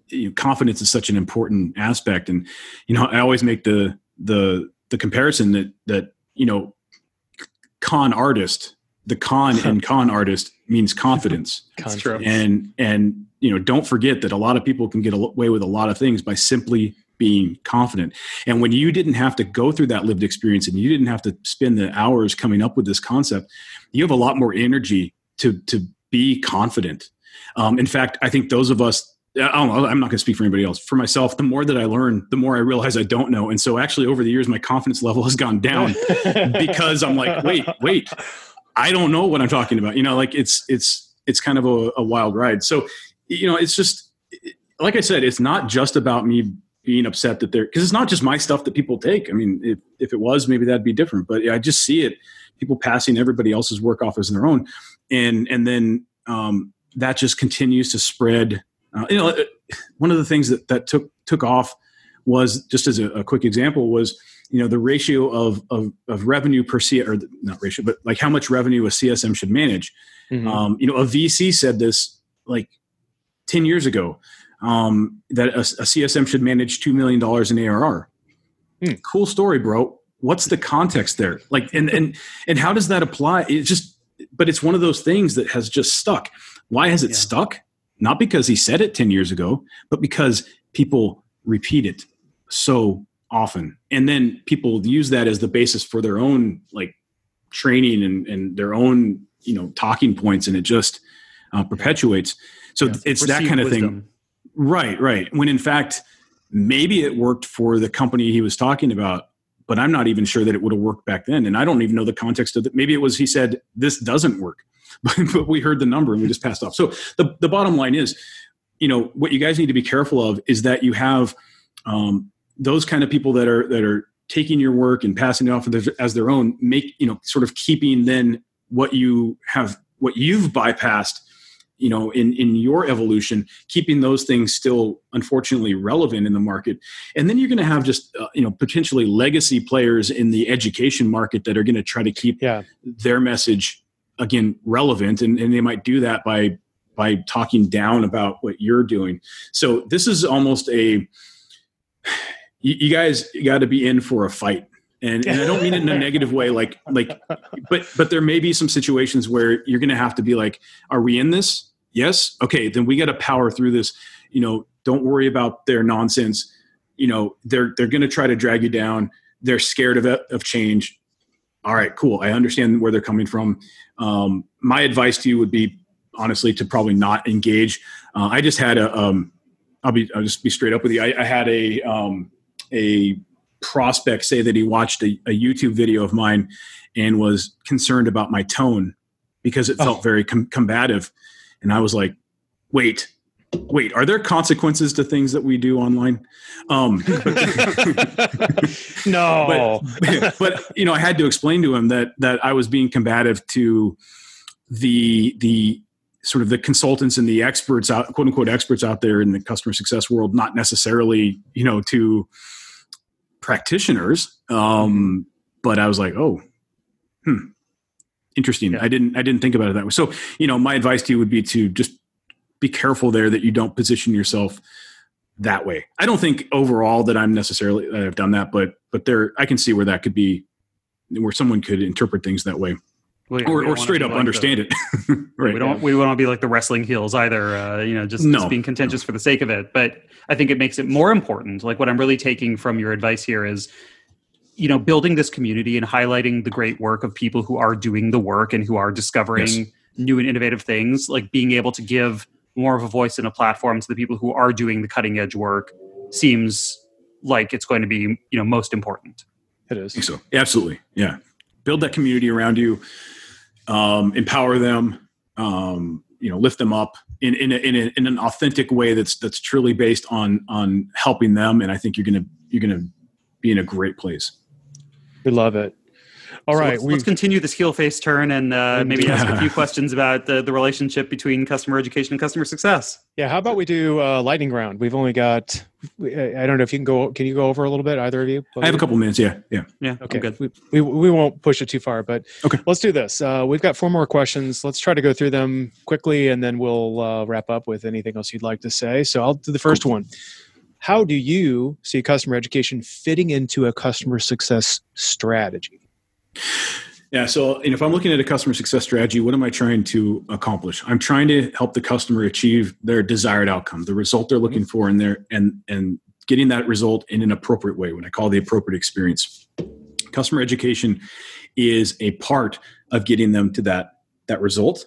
you know, confidence is such an important aspect and you know i always make the the the comparison that that you know con artist the con and con artist means confidence. That's true. And and you know, don't forget that a lot of people can get away with a lot of things by simply being confident. And when you didn't have to go through that lived experience and you didn't have to spend the hours coming up with this concept, you have a lot more energy to to be confident. Um, in fact, I think those of us I don't know, I'm not going to speak for anybody else. For myself, the more that I learn, the more I realize I don't know. And so actually over the years, my confidence level has gone down because I'm like, wait, wait, I don't know what I'm talking about. You know, like it's it's it's kind of a, a wild ride. So, you know, it's just like I said, it's not just about me being upset that they're because it's not just my stuff that people take. I mean, if if it was, maybe that'd be different. But I just see it people passing everybody else's work off as their own, and and then um, that just continues to spread. Uh, you know, one of the things that that took took off was just as a, a quick example was you know the ratio of of, of revenue per C or not ratio, but like how much revenue a CSM should manage. Mm-hmm. Um, you know, a VC said this like ten years ago um, that a, a, CSM should manage two million dollars in ARR. Hmm. Cool story, bro. What's the context there? Like, and and and how does that apply? It just, but it's one of those things that has just stuck. Why has it yeah. stuck? Not because he said it ten years ago, but because people repeat it so often, and then people use that as the basis for their own like training and and their own you know talking points, and it just uh, perpetuates. So yeah. it's that kind of wisdom. thing. Right, right. When in fact maybe it worked for the company he was talking about but i'm not even sure that it would have worked back then. And i don't even know the context of it maybe it was he said this doesn't work. But we heard the number and we just passed off. So the, the bottom line is you know what you guys need to be careful of is that you have um, those kind of people that are that are taking your work and passing it off as their own make you know sort of keeping then what you have what you've bypassed you know in in your evolution keeping those things still unfortunately relevant in the market. And then you're going to have just uh, you know potentially legacy players in the education market that are going to try to keep yeah. their message again relevant and, and they might do that by by talking down about what you're doing. So this is almost a you, you guys got to be in for a fight and, and I don't mean it in a negative way, like like, but but there may be some situations where you're going to have to be like, are we in this? Yes, okay, then we got to power through this. You know, don't worry about their nonsense. You know, they're they're going to try to drag you down. They're scared of of change. All right, cool. I understand where they're coming from. Um, my advice to you would be honestly to probably not engage. Uh, I just had a. Um, I'll be. I'll just be straight up with you. I, I had a um, a prospect say that he watched a, a, YouTube video of mine and was concerned about my tone because it felt oh. very com- combative. And I was like, wait, wait, are there consequences to things that we do online? Um, no, but, but, you know, I had to explain to him that, that I was being combative to the, the, sort of the consultants and the experts out quote unquote experts out there in the customer success world not necessarily you know to practitioners. Um, but I was like, oh, hmm, interesting. Yeah. I didn't I didn't think about it that way. So you know, my advice to you would be to just be careful there that you don't position yourself that way. I don't think overall that I'm necessarily that I've done that, but but there I can see where that could be where someone could interpret things that way. Well, yeah, or, or straight up like understand the, it. right. We don't. We don't want to be like the wrestling heels either. Uh, you know, just, no, just being contentious no. for the sake of it. But I think it makes it more important. Like what I'm really taking from your advice here is, you know, building this community and highlighting the great work of people who are doing the work and who are discovering yes. new and innovative things. Like being able to give more of a voice and a platform to the people who are doing the cutting edge work seems like it's going to be you know most important. It is. so. Absolutely. Yeah. Build that community around you um, empower them, um, you know, lift them up in in, a, in, a, in an authentic way that's that's truly based on on helping them. And I think you're gonna you're gonna be in a great place. We love it. All so right, let's, let's, continue this heel face turn and uh, maybe ask a few questions about the, the relationship between customer education and customer success. Yeah, how about we do uh, lightning round? We've only got. I don't know if you can go. Can you go over a little bit? Either of you? I have a couple minutes. Yeah, yeah, yeah. Okay, good. We, we, we won't push it too far, but okay. Let's do this. Uh, we've got four more questions. Let's try to go through them quickly, and then we'll uh, wrap up with anything else you'd like to say. So I'll do the first cool. one. How do you see customer education fitting into a customer success strategy? Yeah. So, if I'm looking at a customer success strategy, what am I trying to accomplish? I'm trying to help the customer achieve their desired outcome, the result they're looking mm-hmm. for, and their and and getting that result in an appropriate way. When I call the appropriate experience. Customer education is a part of getting them to that that result.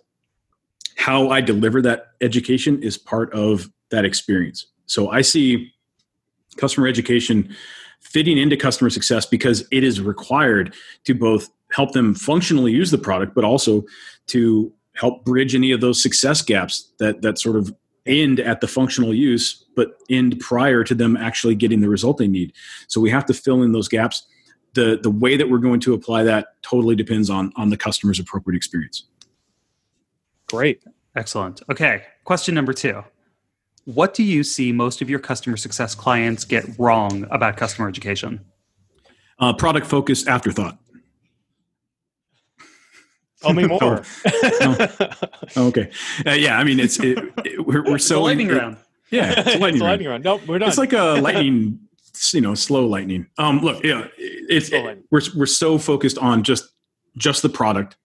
How I deliver that education is part of that experience. So I see customer education fitting into customer success because it is required to both help them functionally use the product, but also to help bridge any of those success gaps that that sort of end at the functional use, but end prior to them actually getting the result they need. So we have to fill in those gaps. The the way that we're going to apply that totally depends on on the customer's appropriate experience. Great. Excellent. Okay. Question number two. What do you see most of your customer success clients get wrong about customer education? Uh, product focus afterthought. Tell me more. oh. Oh, okay. Uh, yeah, I mean, it's it, it, we're, we're so lightning round. Yeah, it's lightning, it's round. lightning round. Nope, we're done. It's like a lightning you know slow lightning um look yeah it's it, we're, we're so focused on just just the product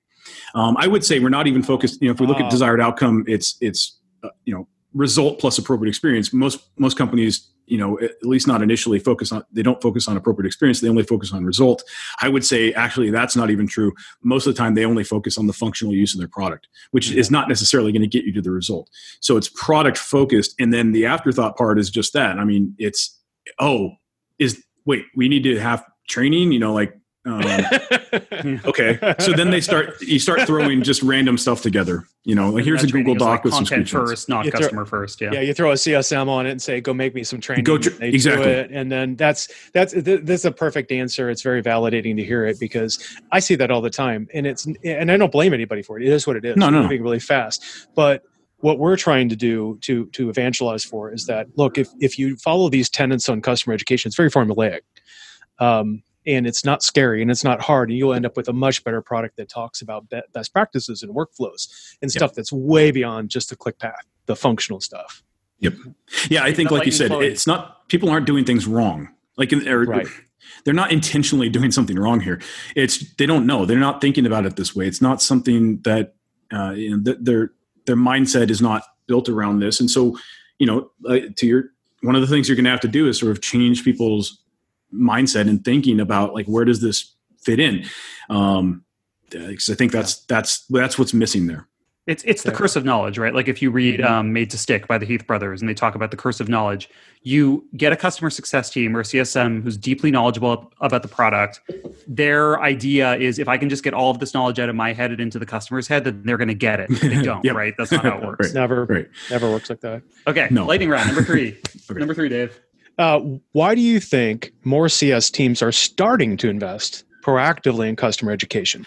um, i would say we're not even focused you know if we look at desired outcome it's it's uh, you know result plus appropriate experience most most companies you know at least not initially focus on they don't focus on appropriate experience they only focus on result. I would say actually that's not even true. Most of the time they only focus on the functional use of their product which mm-hmm. is not necessarily going to get you to the result. So it's product focused and then the afterthought part is just that. I mean it's oh is wait we need to have training you know like um, okay, so then they start. You start throwing just random stuff together. You know, like here's a Google Doc like with some content first, not you customer throw, first. Yeah, yeah. You throw a CSM on it and say, "Go make me some training." Go tr- exactly, it, and then that's that's th- this is a perfect answer. It's very validating to hear it because I see that all the time, and it's and I don't blame anybody for it. It is what it is. No, no, moving really fast, but what we're trying to do to to evangelize for is that look if if you follow these tenets on customer education it's very formulaic um, and it's not scary and it's not hard and you'll end up with a much better product that talks about be- best practices and workflows and stuff yep. that's way beyond just the click path the functional stuff. Yep. Yeah i think like you said it's not people aren't doing things wrong. Like in, or, right. they're not intentionally doing something wrong here. It's they don't know. They're not thinking about it this way. It's not something that uh, you know their their mindset is not built around this. And so you know uh, to your one of the things you're going to have to do is sort of change people's mindset and thinking about like where does this fit in um because i think that's that's that's what's missing there it's it's the curse of knowledge, right? Like if you read mm-hmm. um, "Made to Stick" by the Heath brothers, and they talk about the curse of knowledge. You get a customer success team or CSM who's deeply knowledgeable about the product. Their idea is if I can just get all of this knowledge out of my head and into the customer's head, then they're going to get it. They don't, yep. right? That's not how it works. right. Never, right. never works like that. Okay, no. lightning round number three. okay. Number three, Dave. Uh, why do you think more CS teams are starting to invest proactively in customer education?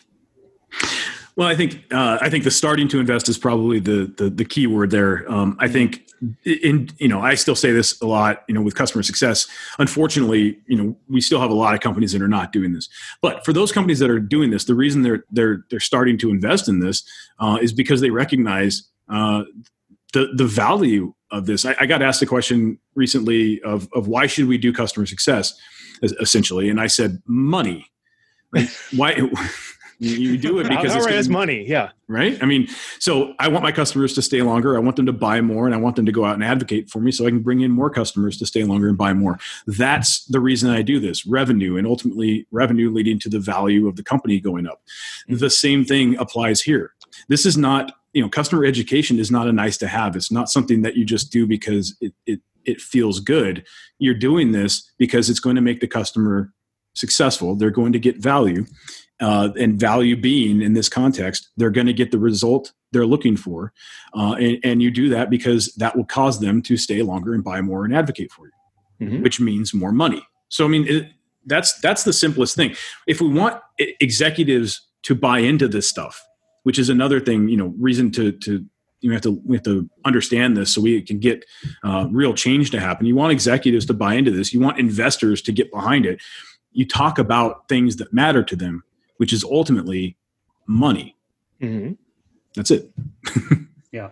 Well, I think uh, I think the starting to invest is probably the the, the key word there. Um, I think in you know I still say this a lot. You know, with customer success, unfortunately, you know we still have a lot of companies that are not doing this. But for those companies that are doing this, the reason they're they're they're starting to invest in this uh, is because they recognize uh, the the value of this. I, I, got asked a question recently of of why should we do customer success, essentially, and I said money. Like, why? you do it because it's money yeah right i mean so i want my customers to stay longer i want them to buy more and i want them to go out and advocate for me so i can bring in more customers to stay longer and buy more that's the reason i do this revenue and ultimately revenue leading to the value of the company going up mm-hmm. the same thing applies here this is not you know customer education is not a nice to have. It's not something that you just do because it, it it feels good. You're doing this because it's going to make the customer successful. They're going to get value uh, and value being in this context they're going to get the result they're looking for uh, and, and, you do that because that will cause them to stay longer and buy more and advocate for you mm-hmm. which means more money. So i mean it, that's that's the simplest thing. If we want executives to buy into this stuff which is another thing you know reason to to you have to we have to understand this so we can get uh, real change to happen. You want executives to buy into this. You want investors to get behind it. You talk about things that matter to them which is ultimately money. Mm-hmm. that's it. Yeah.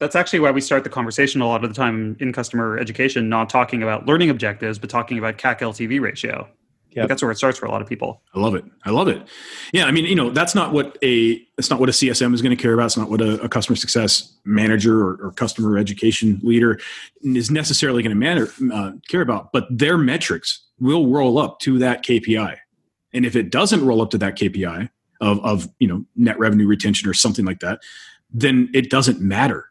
That's actually why we start the conversation a lot of the time in customer education not talking about learning objectives but talking about cac ltv ratio yeah, that's where it starts for a lot of people. I love it. I love it. Yeah, I mean, you know, that's not what a that's not what a CSM is going to care about. It's not what a, a customer success manager or, or, customer education leader is necessarily going to matter uh, care about. But their metrics will roll up to that KPI, and if it doesn't roll up to that KPI of of you know net revenue retention or something like that, then it doesn't matter.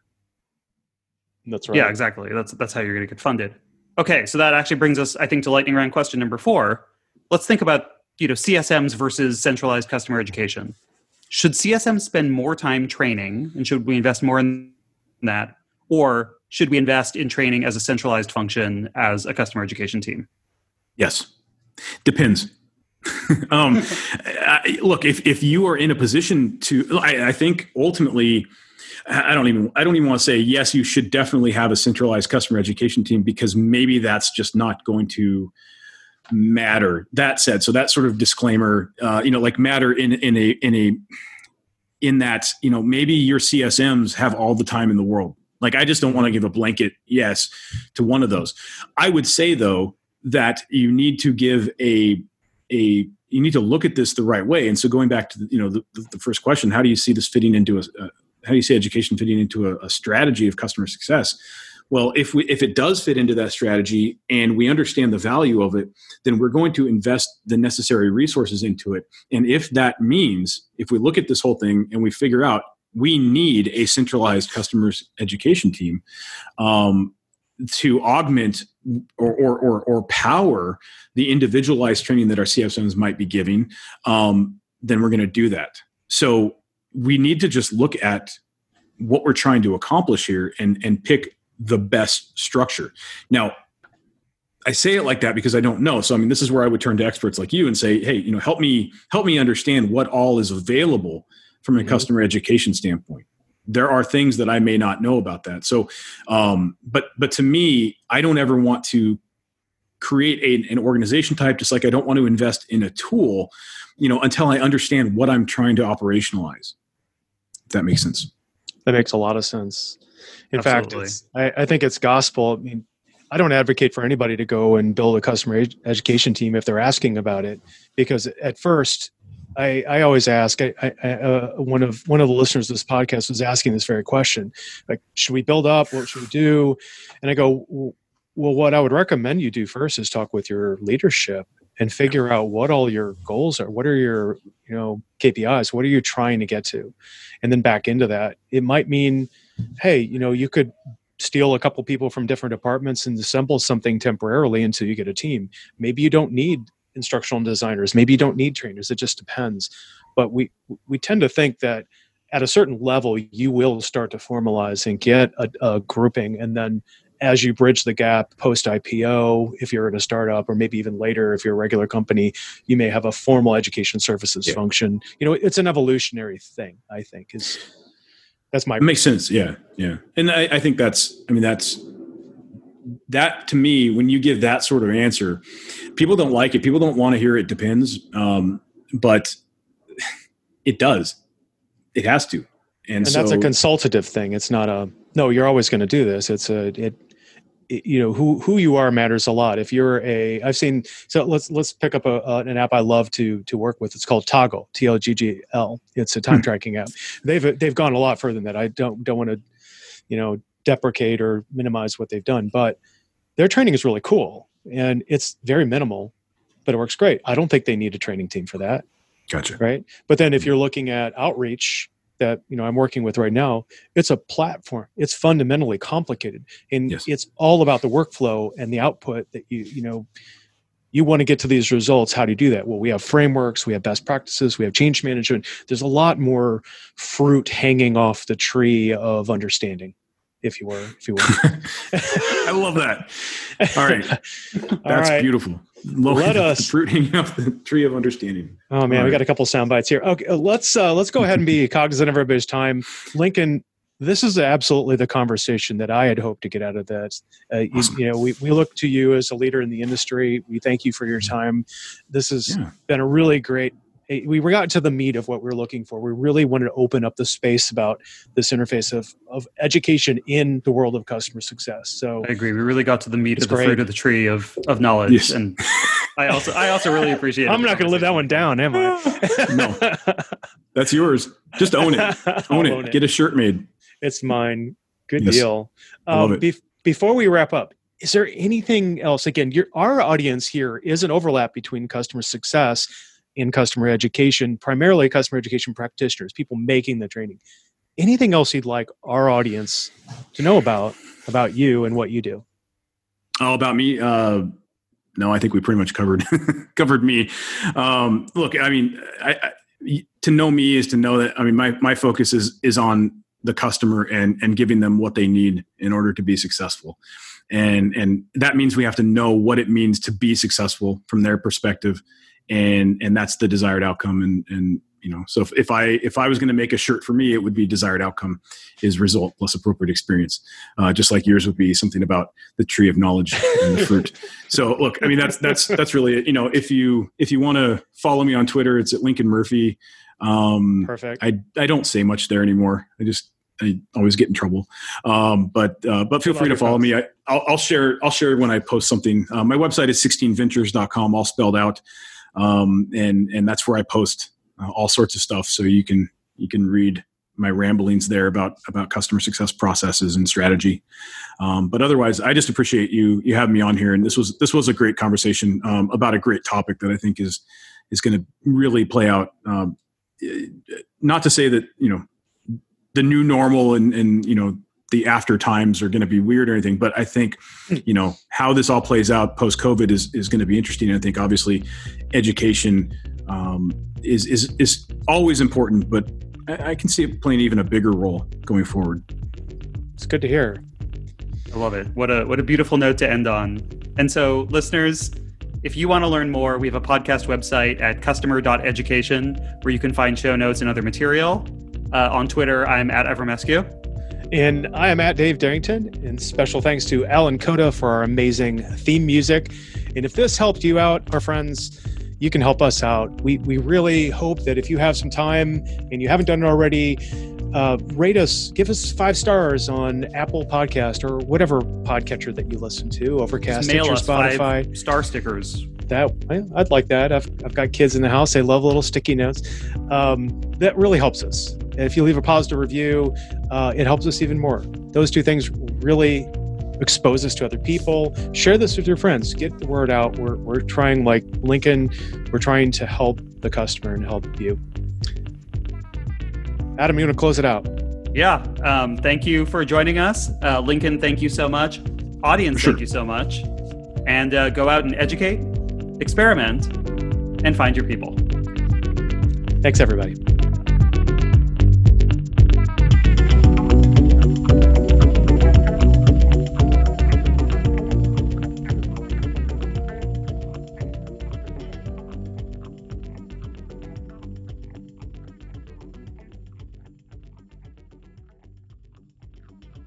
That's right. Yeah, exactly. That's that's how you're going to get funded. Okay, so that actually brings us, I think, to lightning round question number four let's think about you know CSMs versus centralized customer education. Should CSM spend more time training, and should we invest more in that, or should we invest in training as a centralized function as a customer education team? Yes, depends. um, I, look, if if you are in a position to, I, I think ultimately. I don't even I don't even want to say yes. You should definitely have a centralized customer education team because maybe that's just not going to matter. That said, so that sort of disclaimer, uh, you know, like matter in in a in a in that you know maybe your CSMs have all the time in the world. Like I just don't want to give a blanket yes to one of those. I would say though that you need to give a a you need to look at this the right way. And so going back to the, you know the, the first question, how do you see this fitting into a, a how do you see education fitting into a, a strategy of customer success? Well if we if it does fit into that strategy and we understand the value of it then we're going to invest the necessary resources into it and if that means if we look at this whole thing and we figure out we need a centralized customers education team um, to augment or, or, or, or, power the individualized training that our CSMs might be giving, um, then we're going to do that. So we need to just look at what we're trying to accomplish here and, and pick the best structure. Now, I say it like that because I don't know. So I mean, this is where I would turn to experts like you and say, "Hey, you know, help me help me understand what all is available from a mm-hmm. customer education standpoint." There are things that I may not know about that. So, um, but but to me, I don't ever want to create a, an organization type, just like I don't want to invest in a tool, you know, until I understand what I'm trying to operationalize. If that makes sense. That makes a lot of sense. In Absolutely. fact, I, I, think it's gospel. I mean, I don't advocate for anybody to go and build a customer ed- education team if they're asking about it, because at first, I, I always ask. I, I, uh, one of one of the listeners of this podcast was asking this very question, like, should we build up? What should we do? And I go, well, what I would recommend you do first is talk with your leadership and figure out what all your goals are. What are your you know KPIs? What are you trying to get to? And then back into that, it might mean hey, you know, you could steal a couple people from different departments and assemble something temporarily until you get a team. Maybe you don't need instructional designers. Maybe you don't need trainers. It just depends. But we we tend to think that at a certain level you will start to formalize and get a, a grouping, and then as you bridge the gap post IPO, if you're in a startup, or maybe even later if you're a regular company, you may have a formal education services yeah. function. You know, it's an evolutionary thing. I think is that's my. It makes sense. Yeah, yeah, and I, I think that's. I mean, that's that to me. When you give that sort of answer, people don't like it. People don't want to hear it. Depends, um, but it does. It has to. And, and so, that's a consultative thing. It's not a no. You're always going to do this. It's a it you know who who you are matters a lot. If you're a i've seen so let's let's pick up a, an app i love to to work with. It's called Toggl t-l-g-g-l it's a time hmm. tracking app. They've they've gone a lot further than that. I don't don't want to you know deprecate or minimize what they've done but their training is really cool and it's very minimal but it works great. I don't think they need a training team for that gotcha. right? But then if hmm. you're looking at outreach that you know I'm working with right now, it's a platform. It's fundamentally complicated, and yes. it's all about the workflow and the output that you you know you want to get to these results. How do you do that? Well, we have frameworks, we have best practices, we have change management. There's a lot more fruit hanging off the tree of understanding if you were, if you were. I love that. All right, that's right. beautiful. Love Let us fruit hanging off the tree of understanding. Oh man, All we right. got a couple sound bites here. Okay, uh, let's uh, let's go ahead and be cognizant of everybody's time. Lincoln, this is absolutely the conversation that I had hoped to get out of this. Uh, awesome. you, you, know, we, we look to you as a leader in the industry. We thank you for your time. This has yeah. been a really great we got to the meat of what we are looking for. We really wanted to open up the space about this interface of, of education in the world of customer success. So I agree. We really got to the meat of the great. fruit of the tree of, of knowledge. Yes. And I also I also really appreciate I'm not gonna live that one down, am I? no. That's yours. Just own it. Own, it. own it. Get a shirt made. It's mine. Good yes. deal. Um, be- before we wrap up, is there anything else? Again, your our audience here is an overlap between customer success in customer education, primarily customer education practitioners, people making the training. Anything else you'd like our audience to know about about you and what you do? Oh, about me? Uh, no, I think we pretty much covered covered me. Um, look, I mean, I, I, to know me is to know that. I mean, my my focus is is on the customer and and giving them what they need in order to be successful and and that means we have to know what it means to be successful from their perspective and and that's the desired outcome and and you know so if, if i if i was going to make a shirt for me it would be desired outcome is result plus appropriate experience uh, just like yours would be something about the tree of knowledge and the fruit so look i mean that's that's that's really it. you know if you if you want to follow me on twitter it's at lincoln murphy um perfect i i don't say much there anymore i just I always get in trouble. Um, but uh, but feel free to follow me. I, I'll, I'll, share I'll share when I post something. Uh, my website is 16ventures.com, all spelled out, um, and and that's where I post uh, all sorts of stuff. So you can you can read my ramblings there about about customer success processes and strategy. Um, but otherwise, I just appreciate you you having me on here, and this was this was a great conversation um, about a great topic that I think is is going to really play out. Um, not to say that you know the new normal and and you know the after times are going to be weird or anything but i think hmm. you know how this all plays out post covid is is going to be interesting i think obviously education um, is is is always important but I, I can see it playing even a bigger role going forward it's good to hear i love it what a what a beautiful note to end on and so listeners if you want to learn more, we have a podcast website at customer.education where you can find show notes and other material. Uh, on Twitter, I'm at Avramescu. And I am at Dave Derington. And special thanks to Alan Coda for our amazing theme music. And if this helped you out, our friends, you can help us out. We, we really hope that if you have some time and you haven't done it already, uh, rate us, give us five stars on Apple Podcast or whatever podcatcher that you listen to, Overcast, mail Stitcher, Spotify. Star stickers. That I'd like that. I've, I've got kids in the house; they love little sticky notes. Um, that really helps us. And if you leave a positive review, uh, it helps us even more. Those two things really expose this to other people. Share this with your friends. Get the word out. We're, we're trying, like Lincoln, we're trying to help the customer and help you. Adam, you want to close it out? Yeah. Um, thank you for joining us. Uh, Lincoln, thank you so much. Audience, sure. thank you so much. And uh, go out and educate, experiment, and find your people. Thanks, everybody.